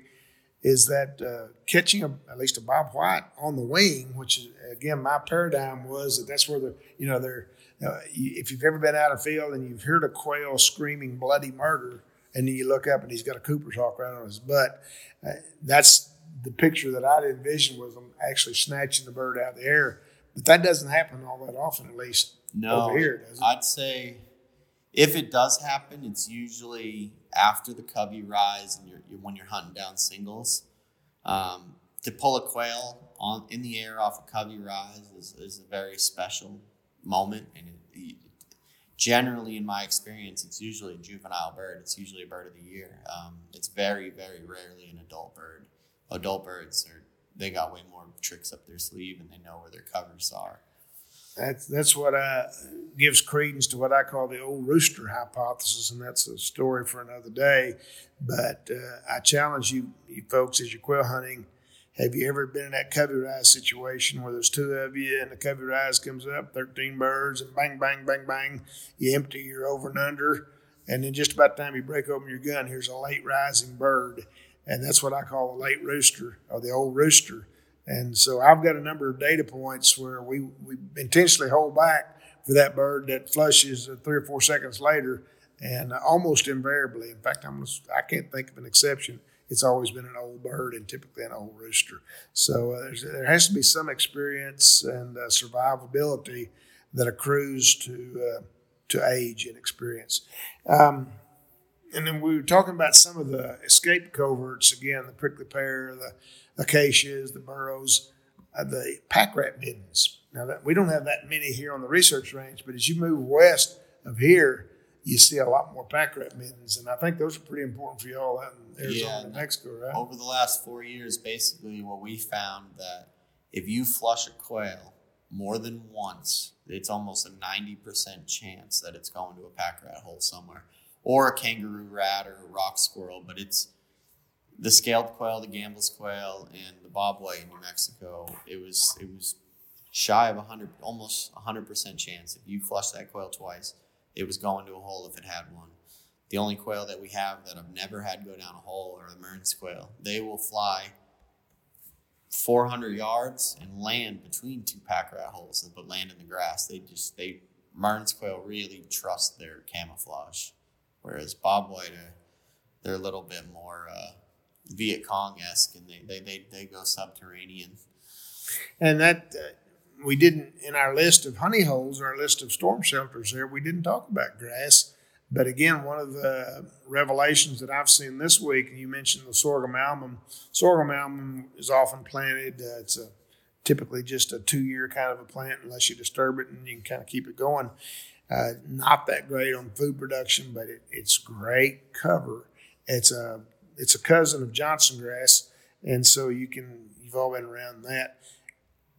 is that uh, catching a, at least a bob white on the wing, which is again my paradigm was that that's where the you know they're uh, if you've ever been out of field and you've heard a quail screaming bloody murder, and then you look up and he's got a Cooper's hawk right on his butt, uh, that's the picture that I'd envision was them actually snatching the bird out of the air. But that doesn't happen all that often, at least no, over here, does it? I'd say if it does happen, it's usually after the covey rise and you're, you're when you're hunting down singles. Um, to pull a quail on in the air off a covey rise is, is a very special moment, and it, it, generally, in my experience, it's usually a juvenile bird. It's usually a bird of the year. Um, it's very, very rarely an adult bird. Adult birds are they got way more tricks up their sleeve, and they know where their covers are. That's that's what gives credence to what I call the old rooster hypothesis, and that's a story for another day. But uh, I challenge you, you folks, as you're quail hunting, have you ever been in that covey rise situation where there's two of you and the covey rise comes up, 13 birds, and bang, bang, bang, bang, you empty your over and under, and then just about the time you break open your gun, here's a late rising bird, and that's what I call a late rooster or the old rooster and so I've got a number of data points where we, we intentionally hold back for that bird that flushes three or four seconds later, and almost invariably, in fact, I'm I can't think of an exception. It's always been an old bird and typically an old rooster. So uh, there has to be some experience and uh, survivability that accrues to uh, to age and experience. Um, and then we were talking about some of the escape coverts again, the prickly pear, the acacias, the burros, uh, the pack rat middens. Now that we don't have that many here on the research range, but as you move west of here, you see a lot more pack rat middens, and I think those are pretty important for y'all out in Arizona yeah, and Mexico, right? Over the last four years, basically, what we found that if you flush a quail more than once, it's almost a ninety percent chance that it's going to a pack rat hole somewhere, or a kangaroo rat or a rock squirrel. But it's the scaled quail, the Gambel's quail, and the bobwhite in New Mexico, it was it was shy of a hundred, almost hundred percent chance. If you flush that quail twice, it was going to a hole if it had one. The only quail that we have that I've never had go down a hole are the Mearns quail. They will fly 400 yards and land between two pack rat holes, but land in the grass. They just they Mearns quail really trust their camouflage, whereas bobwhite, uh, they're a little bit more. Uh, Viet Cong esque, and they, they they they go subterranean. And that uh, we didn't in our list of honey holes, our list of storm shelters. There, we didn't talk about grass. But again, one of the revelations that I've seen this week, and you mentioned the sorghum almum. Sorghum almum is often planted. Uh, it's a typically just a two-year kind of a plant, unless you disturb it and you can kind of keep it going. Uh, not that great on food production, but it, it's great cover. It's a it's a cousin of Johnson grass, and so you can you've all been around that.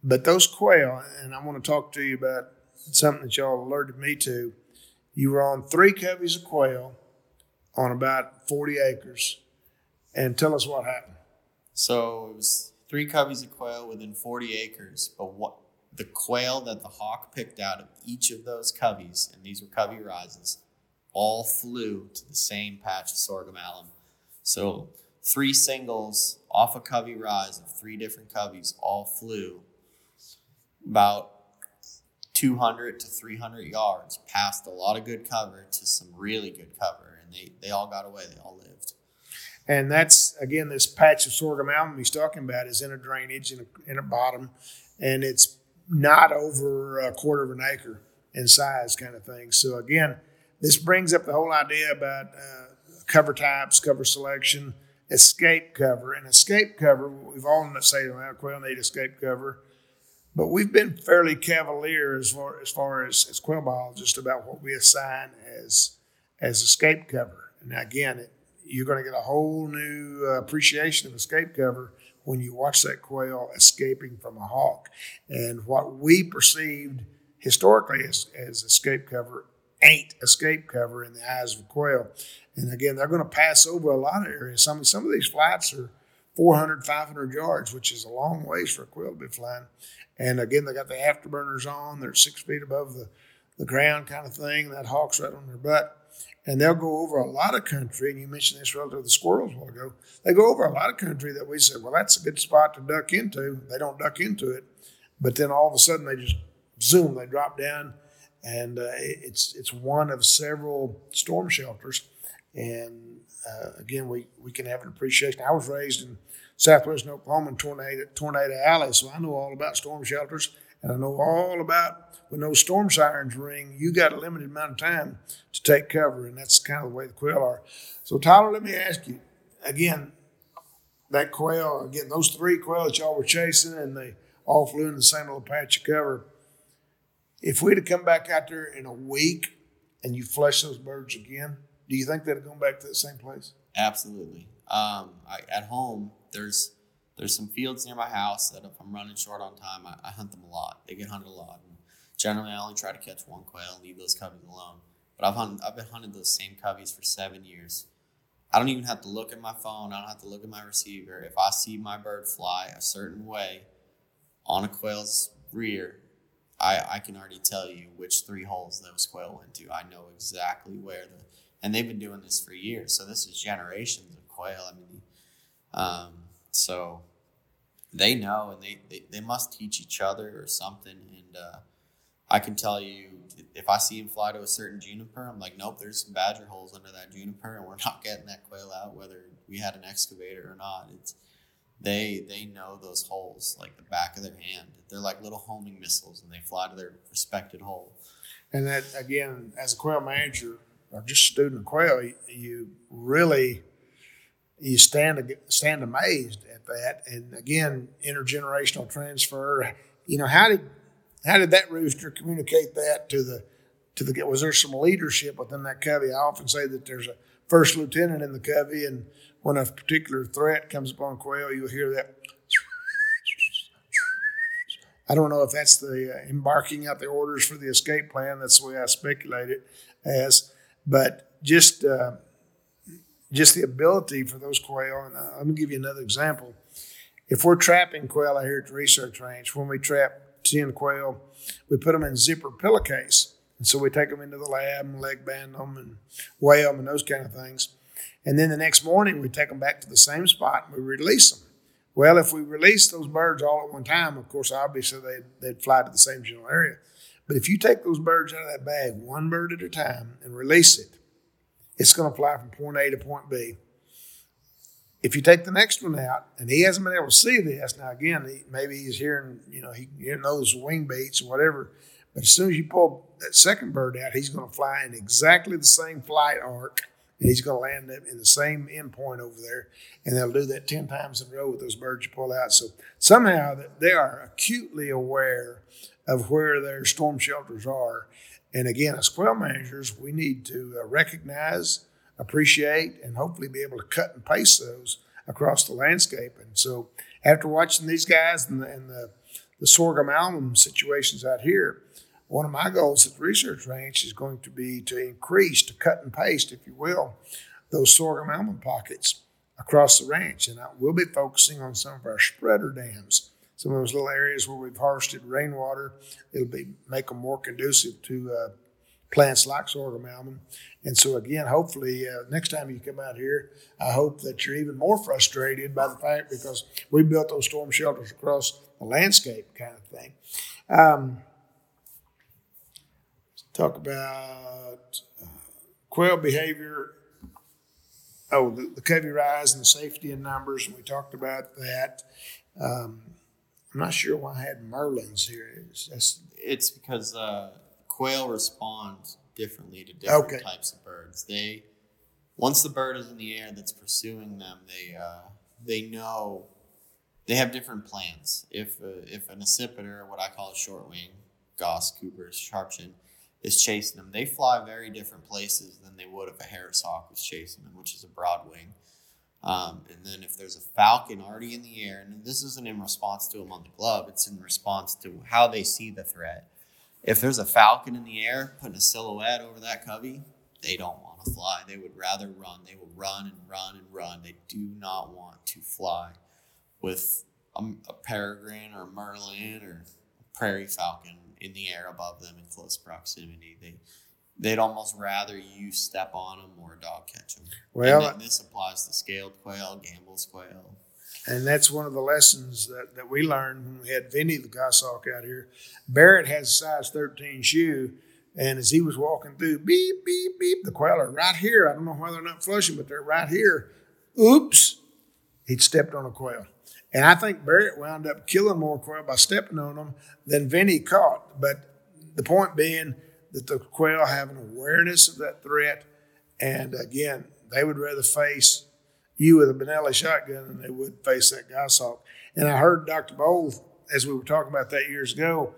But those quail, and I want to talk to you about something that y'all alerted me to. You were on three coveys of quail on about 40 acres, and tell us what happened. So it was three coveys of quail within 40 acres, but what the quail that the hawk picked out of each of those coveys, and these were covey rises, all flew to the same patch of sorghum almum. So three singles off a covey rise of three different coveys all flew about 200 to 300 yards past a lot of good cover to some really good cover and they, they all got away they all lived. And that's, again, this patch of sorghum almum he's talking about is in a drainage in a, in a bottom, and it's not over a quarter of an acre in size, kind of thing. So, again, this brings up the whole idea about uh, cover types, cover selection, escape cover. And escape cover, we've all say, well, quail need escape cover. But we've been fairly cavalier as far as, far as, as quail biologists about what we assign as, as escape cover. And again, it, you're going to get a whole new uh, appreciation of escape cover when you watch that quail escaping from a hawk. And what we perceived historically as, as escape cover ain't escape cover in the eyes of a quail. And again, they're going to pass over a lot of areas. Some, some of these flats are 400, 500 yards, which is a long ways for a quail to be flying. And again, they got the afterburners on. They're six feet above the, the ground kind of thing. That hawk's right on their butt. And they'll go over a lot of country. And you mentioned this relative to the squirrels a while ago. They go over a lot of country that we said, well, that's a good spot to duck into. They don't duck into it. But then all of a sudden they just zoom, they drop down. And uh, it's, it's one of several storm shelters. And uh, again, we, we can have an appreciation. I was raised in southwestern Oklahoma in Tornado, Tornado Alley, so I know all about storm shelters. And I know all about when those storm sirens ring, you got a limited amount of time to take cover, and that's kind of the way the quail are. So, Tyler, let me ask you again that quail, again, those three quail that y'all were chasing, and they all flew in the same little patch of cover. If we'd have come back out there in a week and you flush those birds again, do you think they'd have gone back to the same place? Absolutely. Um, I, at home, there's there's some fields near my house that if I'm running short on time, I, I hunt them a lot. They get hunted a lot. And generally, I only try to catch one quail and leave those coveys alone. But I've hunted, I've been hunting those same coveys for seven years. I don't even have to look at my phone. I don't have to look at my receiver. If I see my bird fly a certain way on a quail's rear, I, I can already tell you which three holes those quail went to. I know exactly where the, and they've been doing this for years. So this is generations of quail. I mean, um, so they know and they, they, they must teach each other or something. And uh, I can tell you, if I see him fly to a certain juniper, I'm like, nope, there's some badger holes under that juniper, and we're not getting that quail out, whether we had an excavator or not. It's they they know those holes like the back of their hand. They're like little homing missiles, and they fly to their respected hole. And that again, as a quail manager or just student of quail, you really you stand stand amazed at that. And again, intergenerational transfer. You know, how did how did that rooster communicate that to the to the was there some leadership within that covey? I often say that there's a first lieutenant in the covey, and when a particular threat comes upon quail, you'll hear that. I don't know if that's the uh, embarking out the orders for the escape plan. That's the way I speculate it as, but just uh, just the ability for those quail. And uh, I'm going to give you another example. If we're trapping quail out here at the research range, when we trap 10 quail, we put them in zipper pillowcase. And so we take them into the lab and leg band them and weigh them and those kind of things. And then the next morning, we take them back to the same spot and we release them. Well, if we release those birds all at one time, of course, obviously they'd, they'd fly to the same general area. But if you take those birds out of that bag one bird at a time and release it, it's going to fly from point A to point B. If you take the next one out, and he hasn't been able to see this, now again, he, maybe he's hearing, you know, he, he knows wing beats or whatever, but as soon as you pull that second bird out, he's going to fly in exactly the same flight arc, and he's going to land in the same endpoint over there, and they'll do that 10 times in a row with those birds you pull out. So somehow they are acutely aware of where their storm shelters are, and again, as quail managers, we need to uh, recognize, appreciate, and hopefully be able to cut and paste those across the landscape. And so, after watching these guys and the, and the, the sorghum almum situations out here, one of my goals at the research ranch is going to be to increase, to cut and paste, if you will, those sorghum almum pockets across the ranch. And I, we'll be focusing on some of our spreader dams some of those little areas where we've harvested rainwater. It'll be make them more conducive to uh, plants like sorghum almum. And so again, hopefully uh, next time you come out here, I hope that you're even more frustrated by the fact because we built those storm shelters across the landscape kind of thing. Um, talk about uh, quail behavior oh, the, the covey rise and the safety in numbers, and we talked about that. Um, I'm not sure why I had Merlins here. It's, that's, It's because uh, quail respond differently to different Okay. types of birds. They once the bird is in the air that's pursuing them, they uh, they know they have different plans. If uh, if an accipiter, what I call a short wing, goss, coopers, sharpshin, is chasing them, they fly very different places than they would if a harris hawk was chasing them, which is a broad wing. Um, and then if there's a falcon already in the air, and this isn't in response to them on the glove, it's in response to how they see the threat. If there's a falcon in the air putting a silhouette over that covey, they don't want to fly. They would rather run. They will run and run and run. They do not want to fly with a, a peregrine or a merlin or a prairie falcon in the air above them in close proximity. They they'd almost rather you step on them or a dog catch them. Well, and this applies to scaled quail, Gambel's quail. and that's one of the lessons that, that we learned when we had Vinny the goshawk out here. Barrett has a size 13 shoe, and as he was walking through, beep, beep, beep, the quail are right here. I don't know why they're not flushing, but they're right here. Oops, he'd stepped on a quail. And I think Barrett wound up killing more quail by stepping on them than Vinny caught. But the point being that the quail have an awareness of that threat. And again, they would rather face you with a Benelli shotgun than they would face that goshawk. And I heard Dr. Boal, as we were talking about that years ago,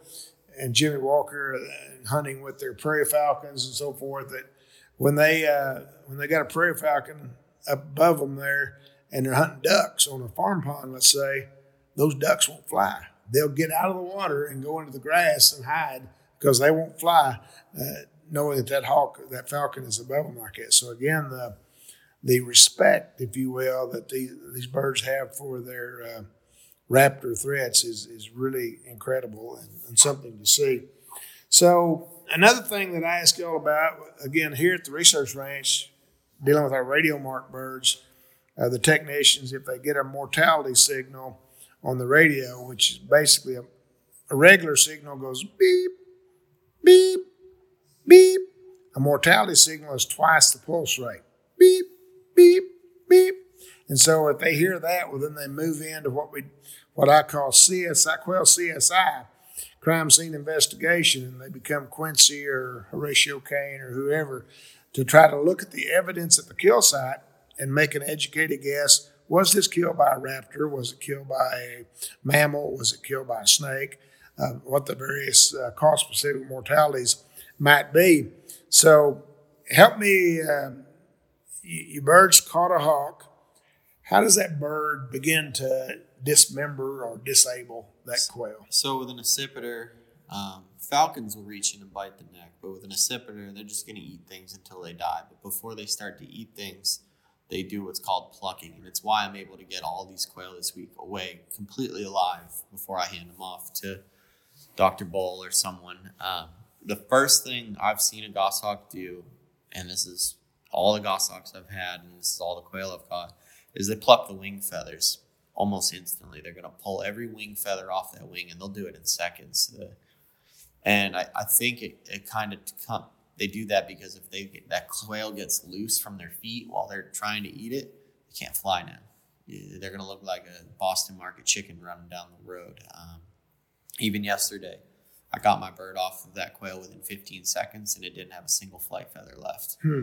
and Jimmy Walker uh, hunting with their prairie falcons and so forth, that when they uh, when they got a prairie falcon above them there and they're hunting ducks on a farm pond, let's say, those ducks won't fly. They'll get out of the water and go into the grass and hide because they won't fly, uh, knowing that that hawk, that falcon is above them like that. So again, the the respect, if you will, that these, these birds have for their uh, raptor threats is, is really incredible and, and something to see. So another thing that I ask y'all about, again, here at the research ranch, dealing with our radio mark birds, uh, the technicians, if they get a mortality signal on the radio, which is basically a, a regular signal goes beep, beep, beep. A mortality signal is twice the pulse rate. Beep, beep, beep. And so if they hear that, well, then they move into what we, what I call CSI, Quail CSI, crime scene investigation, and they become Quincy or Horatio Caine or whoever to try to look at the evidence at the kill site and make an educated guess. Was this killed by a raptor? Was it killed by a mammal? Was it killed by a snake? Uh, what the various uh, cause specific mortalities might be. So help me. Um, you, you birds caught a hawk. How does that bird begin to dismember or disable that quail? So with an accipiter, um, falcons will reach in and bite the neck, but with an accipiter, they're just going to eat things until they die. But before they start to eat things, they do what's called plucking, and it's why I'm able to get all these quail this week away completely alive before I hand them off to Dr. Boal or someone. Um, the first thing I've seen a goshawk do, and this is all the goshawks I've had, and this is all the quail I've caught, is they pluck the wing feathers almost instantly. They're going to pull every wing feather off that wing, and they'll do it in seconds. Uh, and I, I think it, it kind of com- they do that because if they get, that quail gets loose from their feet while they're trying to eat it, they can't fly now. They're going to look like a Boston market chicken running down the road. Um, even yesterday, I got my bird off of that quail within 15 seconds, and it didn't have a single flight feather left. Hmm.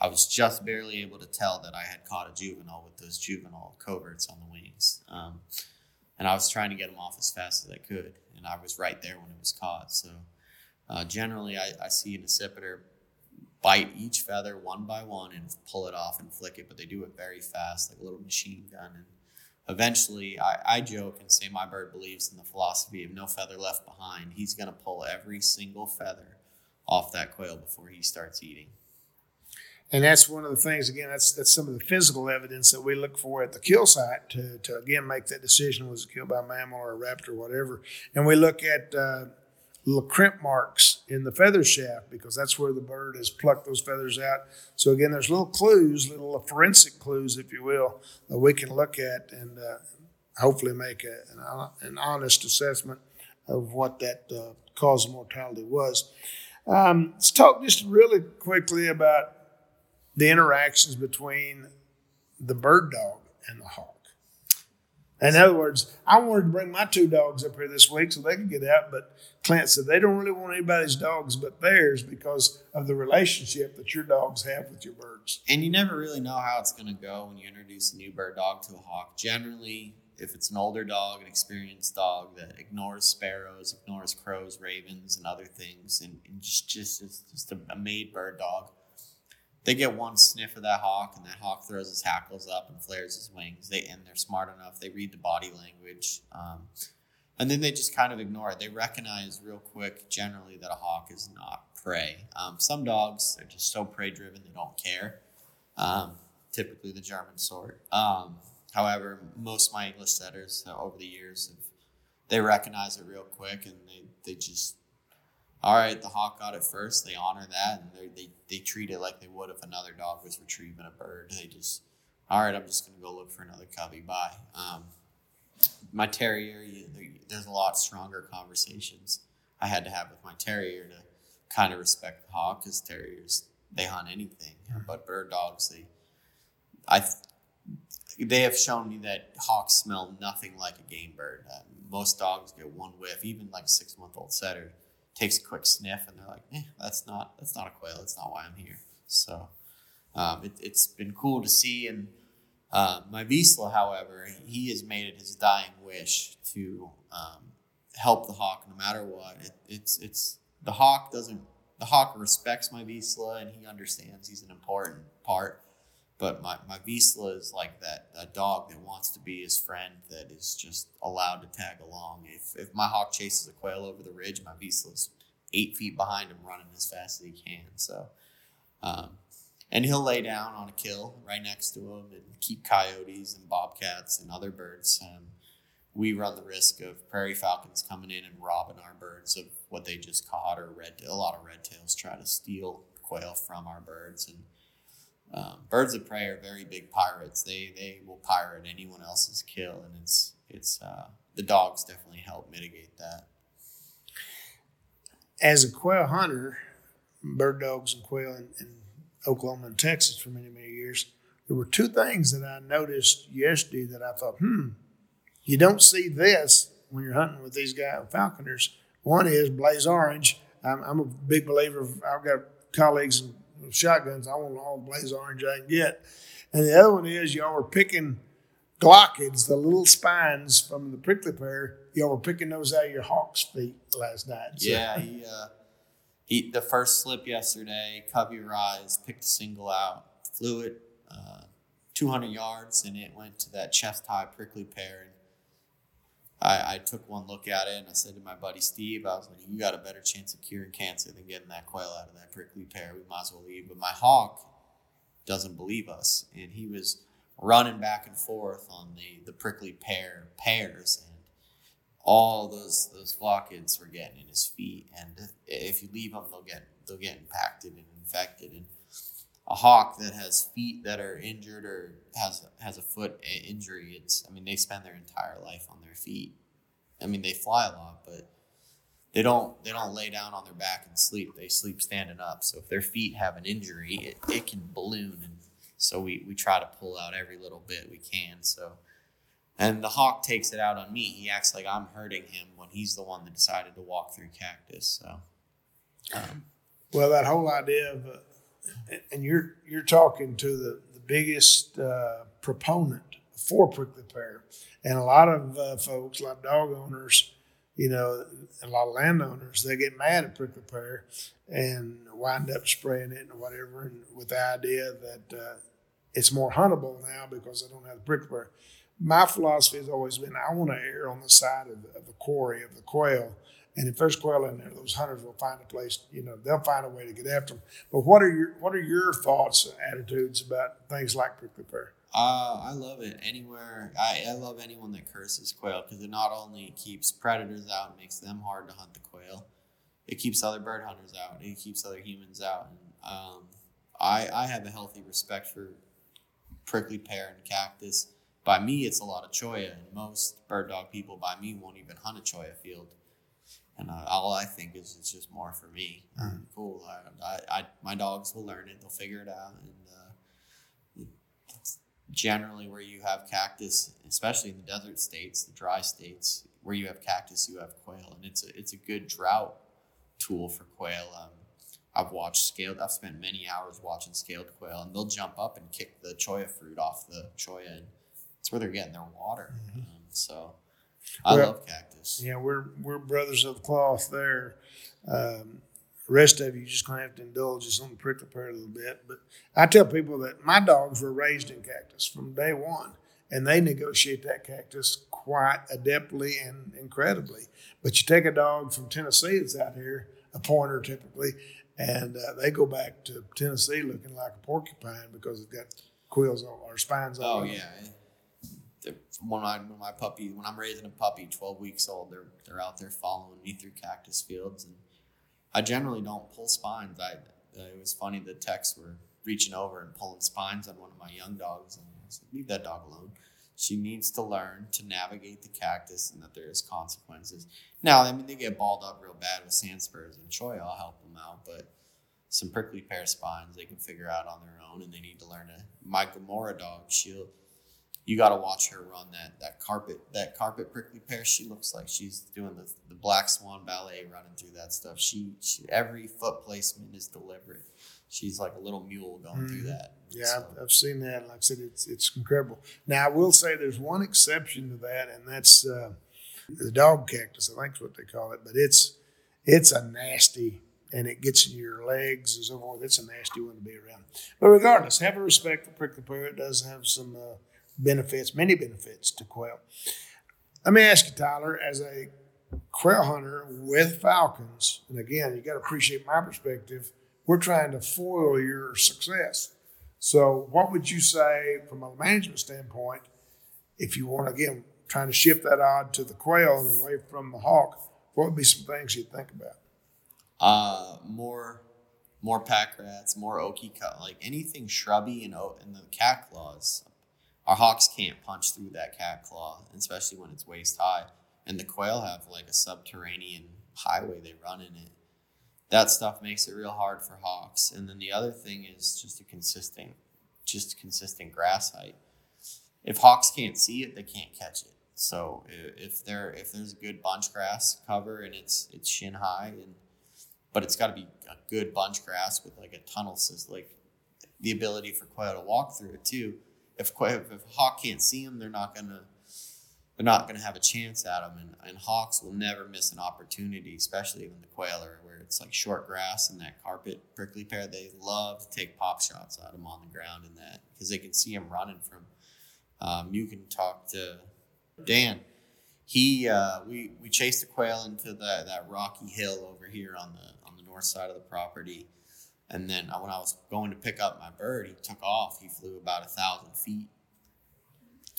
I was just barely able to tell that I had caught a juvenile with those juvenile coverts on the wings. Um, and I was trying to get them off as fast as I could, and I was right there when it was caught. So uh, generally, I, I see an accipiter bite each feather one by one and pull it off and flick it, but they do it very fast, like a little machine gun. And eventually, I, I joke and say my bird believes in the philosophy of no feather left behind. He's going to pull every single feather off that quail before he starts eating. And that's one of the things. Again, that's that's some of the physical evidence that we look for at the kill site to, to again make that decision: was it killed by a mammal or a raptor, or whatever. And we look at uh, little crimp marks in the feather shaft because that's where the bird has plucked those feathers out. So again, there's little clues, little forensic clues, if you will, that we can look at and uh, hopefully make a, an, an honest assessment of what that uh, cause of mortality was. Um, let's talk just really quickly about the interactions between the bird dog and the hawk. In other words, I wanted to bring my two dogs up here this week so they could get out, but Clint said they don't really want anybody's dogs but theirs because of the relationship that your dogs have with your birds. And you never really know how it's going to go when you introduce a new bird dog to a hawk. Generally, if it's an older dog, an experienced dog that ignores sparrows, ignores crows, ravens, and other things, and, and just just just a, a made bird dog, they get one sniff of that hawk, and that hawk throws his hackles up and flares his wings. They and they're smart enough; they read the body language, um, and then they just kind of ignore it. They recognize real quick, generally, that a hawk is not prey. Um, some dogs they're just so prey driven they don't care. Um, typically, the German sort. Um, however, most my English setters uh, over the years have they recognize it real quick, and they they just all right, the hawk got it first. They honor that, and they, they, they treat it like they would if another dog was retrieving a bird. They just, all right, I'm just going to go look for another covey. Bye. Um, my terrier, you, there's a lot stronger conversations I had to have with my terrier to kind of respect the hawk because terriers, they hunt anything. But bird dogs, they, I, they have shown me that hawks smell nothing like a game bird. Uh, most dogs get one whiff, even like six month old setter takes a quick sniff and they're like, eh, that's not that's not a quail. That's not why I'm here. So um, it, has been cool to see. And uh, my Vizsla, however, he has made it his dying wish to um, help the hawk no matter what. It, it's it's the hawk doesn't the hawk respects my Vizsla and he understands he's an important part. But my, my Vizsla is like that a dog that wants to be his friend that is just allowed to tag along. If, if my hawk chases a quail over the ridge, my Vizsla's eight feet behind him running as fast as he can. So, um, and he'll lay down on a kill right next to him and keep coyotes and bobcats and other birds. Um, we run the risk of prairie falcons coming in and robbing our birds of what they just caught, or red. A lot of red tails try to steal quail from our birds, and um, birds of prey are very big pirates. They they will pirate anyone else's kill, and it's it's uh, the dogs definitely help mitigate that. As a quail hunter, bird dogs and quail in, in Oklahoma and Texas for many many years, there were two things that I noticed yesterday that I thought, hmm, you don't see this when you're hunting with these guys falconers. One is blaze orange. I'm, I'm a big believer. Of, I've got colleagues and shotguns. I want all blaze orange I can get. And the other one is y'all were picking glochids, the little spines from the prickly pear. Y'all were picking those out of your hawk's feet last night. So. Yeah, he, uh, he the first slip yesterday, covey rise, picked a single out, flew it uh, 200 yards, and it went to that chest high prickly pear. I, I took one look at it and I said to my buddy Steve, I was like, you got a better chance of curing cancer than getting that quail out of that prickly pear. We might as well leave. But my hawk doesn't believe us. And he was running back and forth on the, the prickly pear pears and all those those glochids were getting in his feet. And if you leave them, they'll get they'll get impacted and infected. And a hawk that has feet that are injured or has has a foot injury, it's I mean they spend their entire life on their feet. I mean they fly a lot, but they don't they don't lay down on their back and sleep. They sleep standing up. So if their feet have an injury, it, it can balloon and so we, we try to pull out every little bit we can. So and the hawk takes it out on me. He acts like I'm hurting him when he's the one that decided to walk through cactus. So um, well that whole idea of uh, and you're you're talking to the the biggest uh, proponent for prickly pear, and a lot of uh, folks, of dog owners, you know, a lot of landowners, they get mad at prickly pear and wind up spraying it and whatever, and with the idea that uh, it's more huntable now because they don't have the prickly pear. My philosophy has always been I want to err on the side of, of the quarry of the quail and if there's quail in there, those hunters will find a place. You know, they'll find a way to get after them. But what are your what are your thoughts and attitudes about things like prickly pear? Uh, I love it. Anywhere, I, I love anyone that curses quail because it not only keeps predators out and makes them hard to hunt the quail, it keeps other bird hunters out. It keeps other humans out. And um, I I have a healthy respect for prickly pear and cactus. By me, it's a lot of cholla, and most bird dog people by me won't even hunt a cholla field and uh, all I think is it's just more for me. Mm. Cool. I, I, I, my dogs will learn it. They'll figure it out, and uh, generally where you have cactus, especially in the desert states, the dry states, where you have cactus, you have quail, and it's a it's a good drought tool for quail. Um, I've watched scaled. I've spent many hours watching scaled quail, and they'll jump up and kick the cholla fruit off the cholla, and it's where they're getting their water. Um, so I Well, love cactus. Yeah, we're we're brothers of cloth there. Um, the rest of you just gonna have to indulge us on the prickly pear a little bit. But I tell people that my dogs were raised in cactus from day one, and they negotiate that cactus quite adeptly and incredibly. But you take a dog from Tennessee that's out here, a pointer typically, and uh, they go back to Tennessee looking like a porcupine because it's got quills on or spines on. Oh yeah. When I when my puppy when I'm raising a puppy, twelve weeks old, they're they're out there following me through cactus fields, and I generally don't pull spines. I uh, it was funny the techs were reaching over and pulling spines on one of my young dogs, and I said, "Leave that dog alone." She needs to learn to navigate the cactus and that there is consequences. Now, I mean, they get balled up real bad with sand spurs and cholla. I'll help them out, but some prickly pear spines they can figure out on their own, and they need to learn to. My Gamora dog, she'll. You got to watch her run that that carpet that carpet prickly pear. She looks like she's doing the, the black swan ballet running through that stuff. She, she every foot placement is deliberate. She's like a little mule going through Mhm. that. Yeah, So- I've, I've seen that. Like I said, it's it's incredible. Now I will say there's one exception to that, and that's uh, the dog cactus. I think is what they call it, but it's it's a nasty, and it gets in your legs and so forth. It's a nasty one to be around. But regardless, have a respect for prickly pear. It does have some uh, benefits, many benefits to quail. Let me ask you, Tyler, as a quail hunter with falcons, and again, you got to appreciate my perspective. We're trying to foil your success. So, what would you say from a management standpoint, if you want again trying to shift that odd to the quail and away from the hawk? What would be some things you'd think about? Uh, more, more pack rats, more oaky cut, like anything shrubby and and the cat claws. Our hawks can't punch through that cat claw, especially when it's waist high. And the quail have like a subterranean highway they run in it. That stuff makes it real hard for hawks. And then the other thing is just a consistent, just consistent grass height. If hawks can't see it, they can't catch it. So if there if there's a good bunch grass cover and it's it's shin high and but it's got to be a good bunch grass with like a tunnel system, like the ability for quail to walk through it too. If if hawk can't see them, they're not gonna they're not gonna have a chance at them. And, and hawks will never miss an opportunity, especially when the quail are where it's like short grass and that carpet prickly pear. They love to take pop shots at them on the ground and that because they can see them running from. Um, you can talk to Dan he uh, we we chased a quail into that that rocky hill over here on the on the north side of the property, and then uh, when I was going to pick up my bird, he took off. He flew about a thousand feet.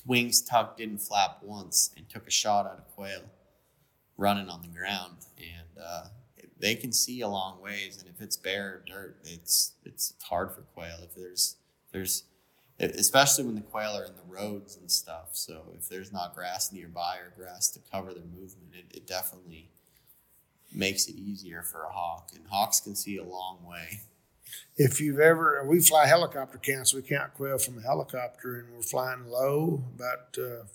Wings tucked, didn't flap once, and took a shot at a quail running on the ground. And uh, they can see a long ways, and if it's bare dirt, it's it's hard for quail. If there's there's especially when the quail are in the roads and stuff. So if there's not grass nearby or grass to cover their movement, it, it definitely makes it easier for a hawk. And hawks can see a long way. If you've ever, we fly helicopter counts, we count quail from a helicopter, and we're flying low, about uh,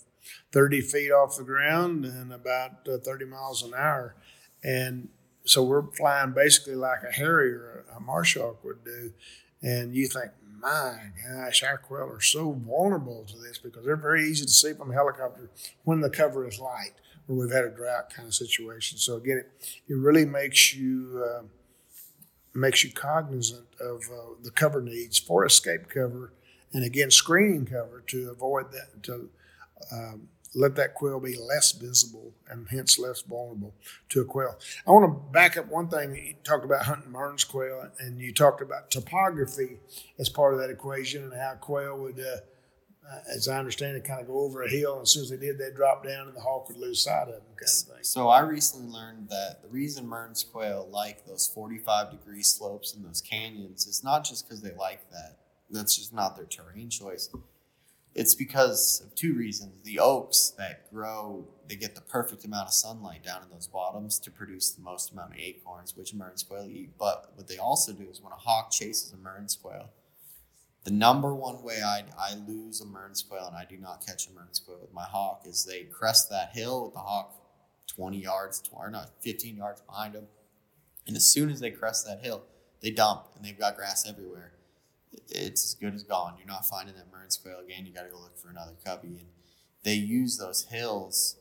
30 feet off the ground and about uh, 30 miles an hour. And so we're flying basically like a harrier, a marsh hawk would do. And you think, my gosh, our quail are so vulnerable to this because they're very easy to see from a helicopter when the cover is light, or we've had a drought kind of situation. So again, it, it really makes you. Uh, makes you cognizant of uh, the cover needs for escape cover and again screening cover to avoid that to um, let that quail be less visible and hence less vulnerable to a quail. I want to back up one thing. You talked about hunting Mearns quail and you talked about topography as part of that equation and how quail would, uh, Uh, as I understand it, kind of go over a hill. And as soon as they did, they'd drop down and the hawk would lose sight of them, kind of thing. So I recently learned that the reason Mearns quail like those 45 degree slopes and those canyons is not just because they like that. That's just not their terrain choice. It's because of two reasons. The oaks that grow, they get the perfect amount of sunlight down in those bottoms to produce the most amount of acorns, which Mearns quail eat. But what they also do is when a hawk chases a Mearns quail, the number one way I, I lose a Mearns quail and I do not catch a Mearns quail with my hawk is they crest that hill with the hawk 20 yards, or not 15 yards behind them. And as soon as they crest that hill, they dump and they've got grass everywhere. It's as good as gone. You're not finding that Mearns quail again. You got to go look for another covey. And they use those hills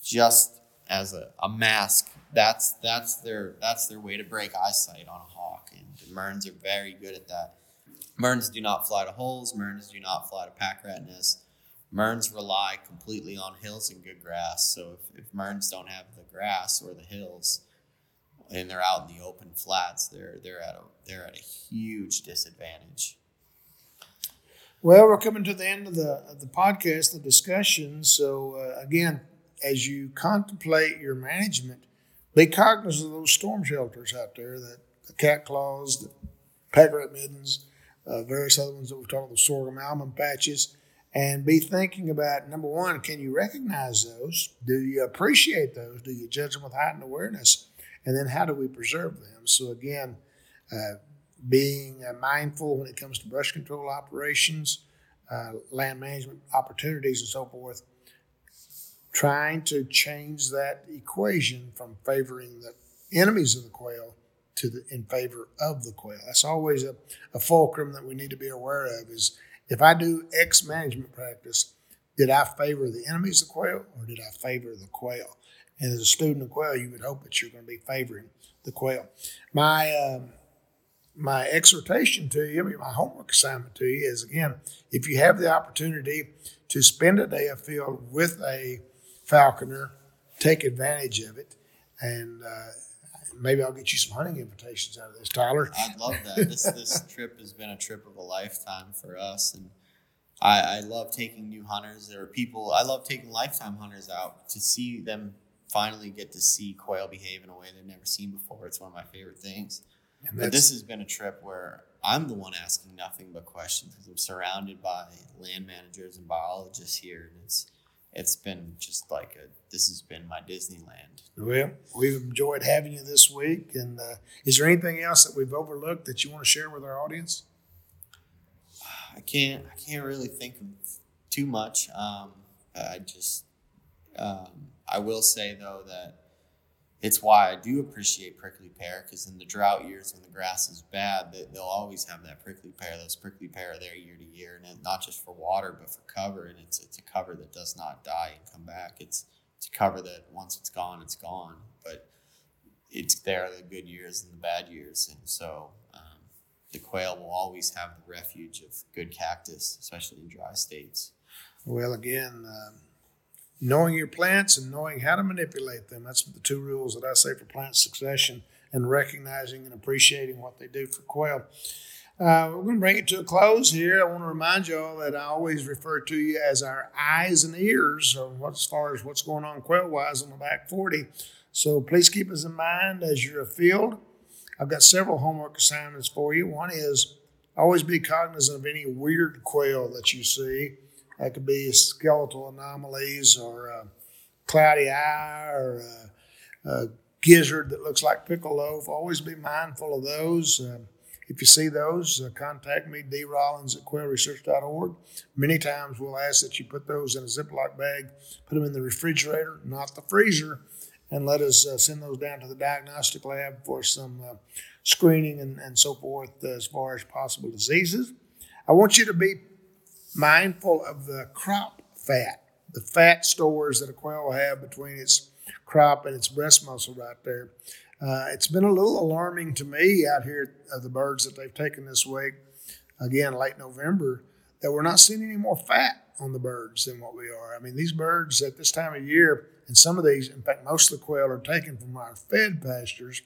just as a, a mask. That's that's their that's their way to break eyesight on a hawk. And the Mearns are very good at that. Mearns do not fly to holes. Mearns do not fly to pack rat nests. Mearns rely completely on hills and good grass. So if, if Mearns don't have the grass or the hills, and they're out in the open flats, they're they're at a they're at a huge disadvantage. Well, we're coming to the end of the of the podcast, the discussion. So uh, again, as you contemplate your management, be cognizant of those storm shelters out there, that the cat claws, the pack rat middens, uh, various other ones that we've talked about, the sorghum almum patches, and be thinking about number one, can you recognize those? Do you appreciate those? Do you judge them with heightened awareness? And then how do we preserve them? So again, uh, being uh, mindful when it comes to brush control operations, uh, land management opportunities, and so forth. Trying to change that equation from favoring the enemies of the quail to the in favor of the quail. That's always a, a fulcrum that we need to be aware of. Is if I do X management practice, did I favor the enemies of the quail or did I favor the quail? And as a student of quail, you would hope that you're going to be favoring the quail. My um, my exhortation to you, my homework assignment to you is again, if you have the opportunity to spend a day afield with a falconer, take advantage of it. And uh, maybe I'll get you some hunting invitations out of this, Tyler. I'd love that. this this trip has been a trip of a lifetime for us, and I, I love taking new hunters. There are people I love taking lifetime hunters out to see them finally get to see quail behave in a way they've never seen before. It's one of my favorite things. But this has been a trip where I'm the one asking nothing but questions because I'm surrounded by land managers and biologists here, and it's it's been just like a this has been my Disneyland. Well, we've enjoyed having you this week, and uh, is there anything else that we've overlooked that you want to share with our audience? I can't I can't really think of too much. Um, I just um, I will say though that it's why I do appreciate prickly pear because in the drought years when the grass is bad, they, they'll always have that prickly pear. Those prickly pear are there year to year, and not just for water but for cover. And it's it's a cover that does not die and come back. It's it's a cover that once it's gone, it's gone. But it's there the good years and the bad years, and so um, the quail will always have the refuge of good cactus, especially in dry states. Well, again. Um knowing your plants and knowing how to manipulate them. That's the two rules that I say for plant succession and recognizing and appreciating what they do for quail. Uh, we're going to bring it to a close here. I want to remind you all that I always refer to you as our eyes and ears what, as far as what's going on quail wise on the back 40. So please keep us in mind as you're afield. I've got several homework assignments for you. One is always be cognizant of any weird quail that you see. That could be skeletal anomalies or a cloudy eye or a, a gizzard that looks like pickle loaf. Always be mindful of those. Uh, if you see those, uh, contact me, D. Rollins at quailresearch.org. Many times we'll ask that you put those in a Ziploc bag, put them in the refrigerator, not the freezer, and let us uh, send those down to the diagnostic lab for some uh, screening and, and so forth as far as possible diseases. I want you to be mindful of the crop fat, the fat stores that a quail will have between its crop and its breast muscle right there. Uh, it's been a little alarming to me out here of the birds that they've taken this week, again, late November, that we're not seeing any more fat on the birds than what we are. I mean, these birds at this time of year, and some of these, in fact, most of the quail are taken from our fed pastures,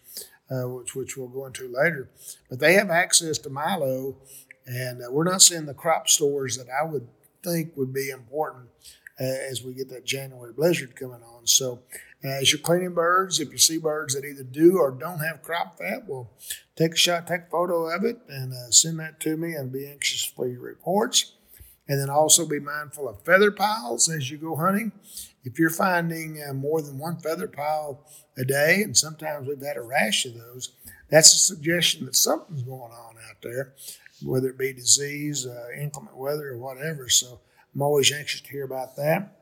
uh, which, which we'll go into later, but they have access to milo and uh, we're not seeing the crop stores that I would think would be important uh, as we get that January blizzard coming on. So, uh, as you're cleaning birds, if you see birds that either do or don't have crop fat, well, take a shot, take a photo of it, and uh, send that to me, and be anxious for your reports. And then also be mindful of feather piles as you go hunting. If you're finding uh, more than one feather pile a day, and sometimes we've had a rash of those, that's a suggestion that something's going on out there, whether it be disease, uh, inclement weather, or whatever. So I'm always anxious to hear about that.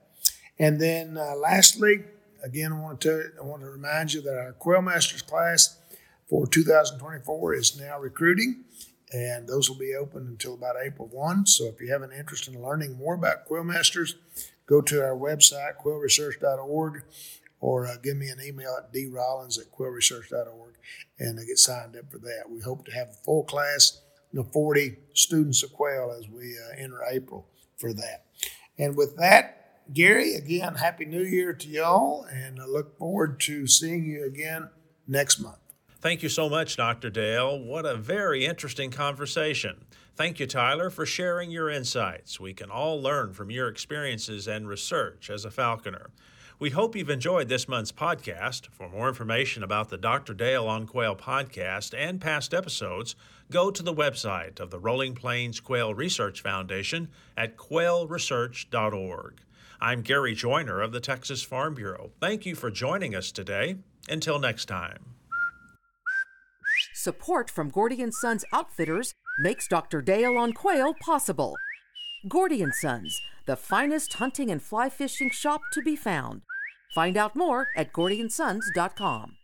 And then uh, lastly, again, I want to I want to remind you that our Quail Masters class for 2024 is now recruiting, and those will be open until about April 1. So if you have an interest in learning more about Quail Masters, go to our website, quailresearch.org, or uh, give me an email at drollins at quailresearch.org and get signed up for that. We hope to have a full class, know, 40 students of quail as we uh, enter April for that. And with that, Gary, again, Happy New Year to y'all, and I look forward to seeing you again next month. Thank you so much, Dr. Dale. What a very interesting conversation. Thank you, Tyler, for sharing your insights. We can all learn from your experiences and research as a falconer. We hope you've enjoyed this month's podcast. For more information about the Dr. Dale on Quail podcast and past episodes, go to the website of the Rolling Plains Quail Research Foundation at quailresearch.org. I'm Gary Joiner of the Texas Farm Bureau. Thank you for joining us today. Until next time. Support from Gordy and Sons Outfitters makes Dr. Dale on Quail possible. Gordy and Sons, the finest hunting and fly fishing shop to be found. Find out more at gordyandsons.com.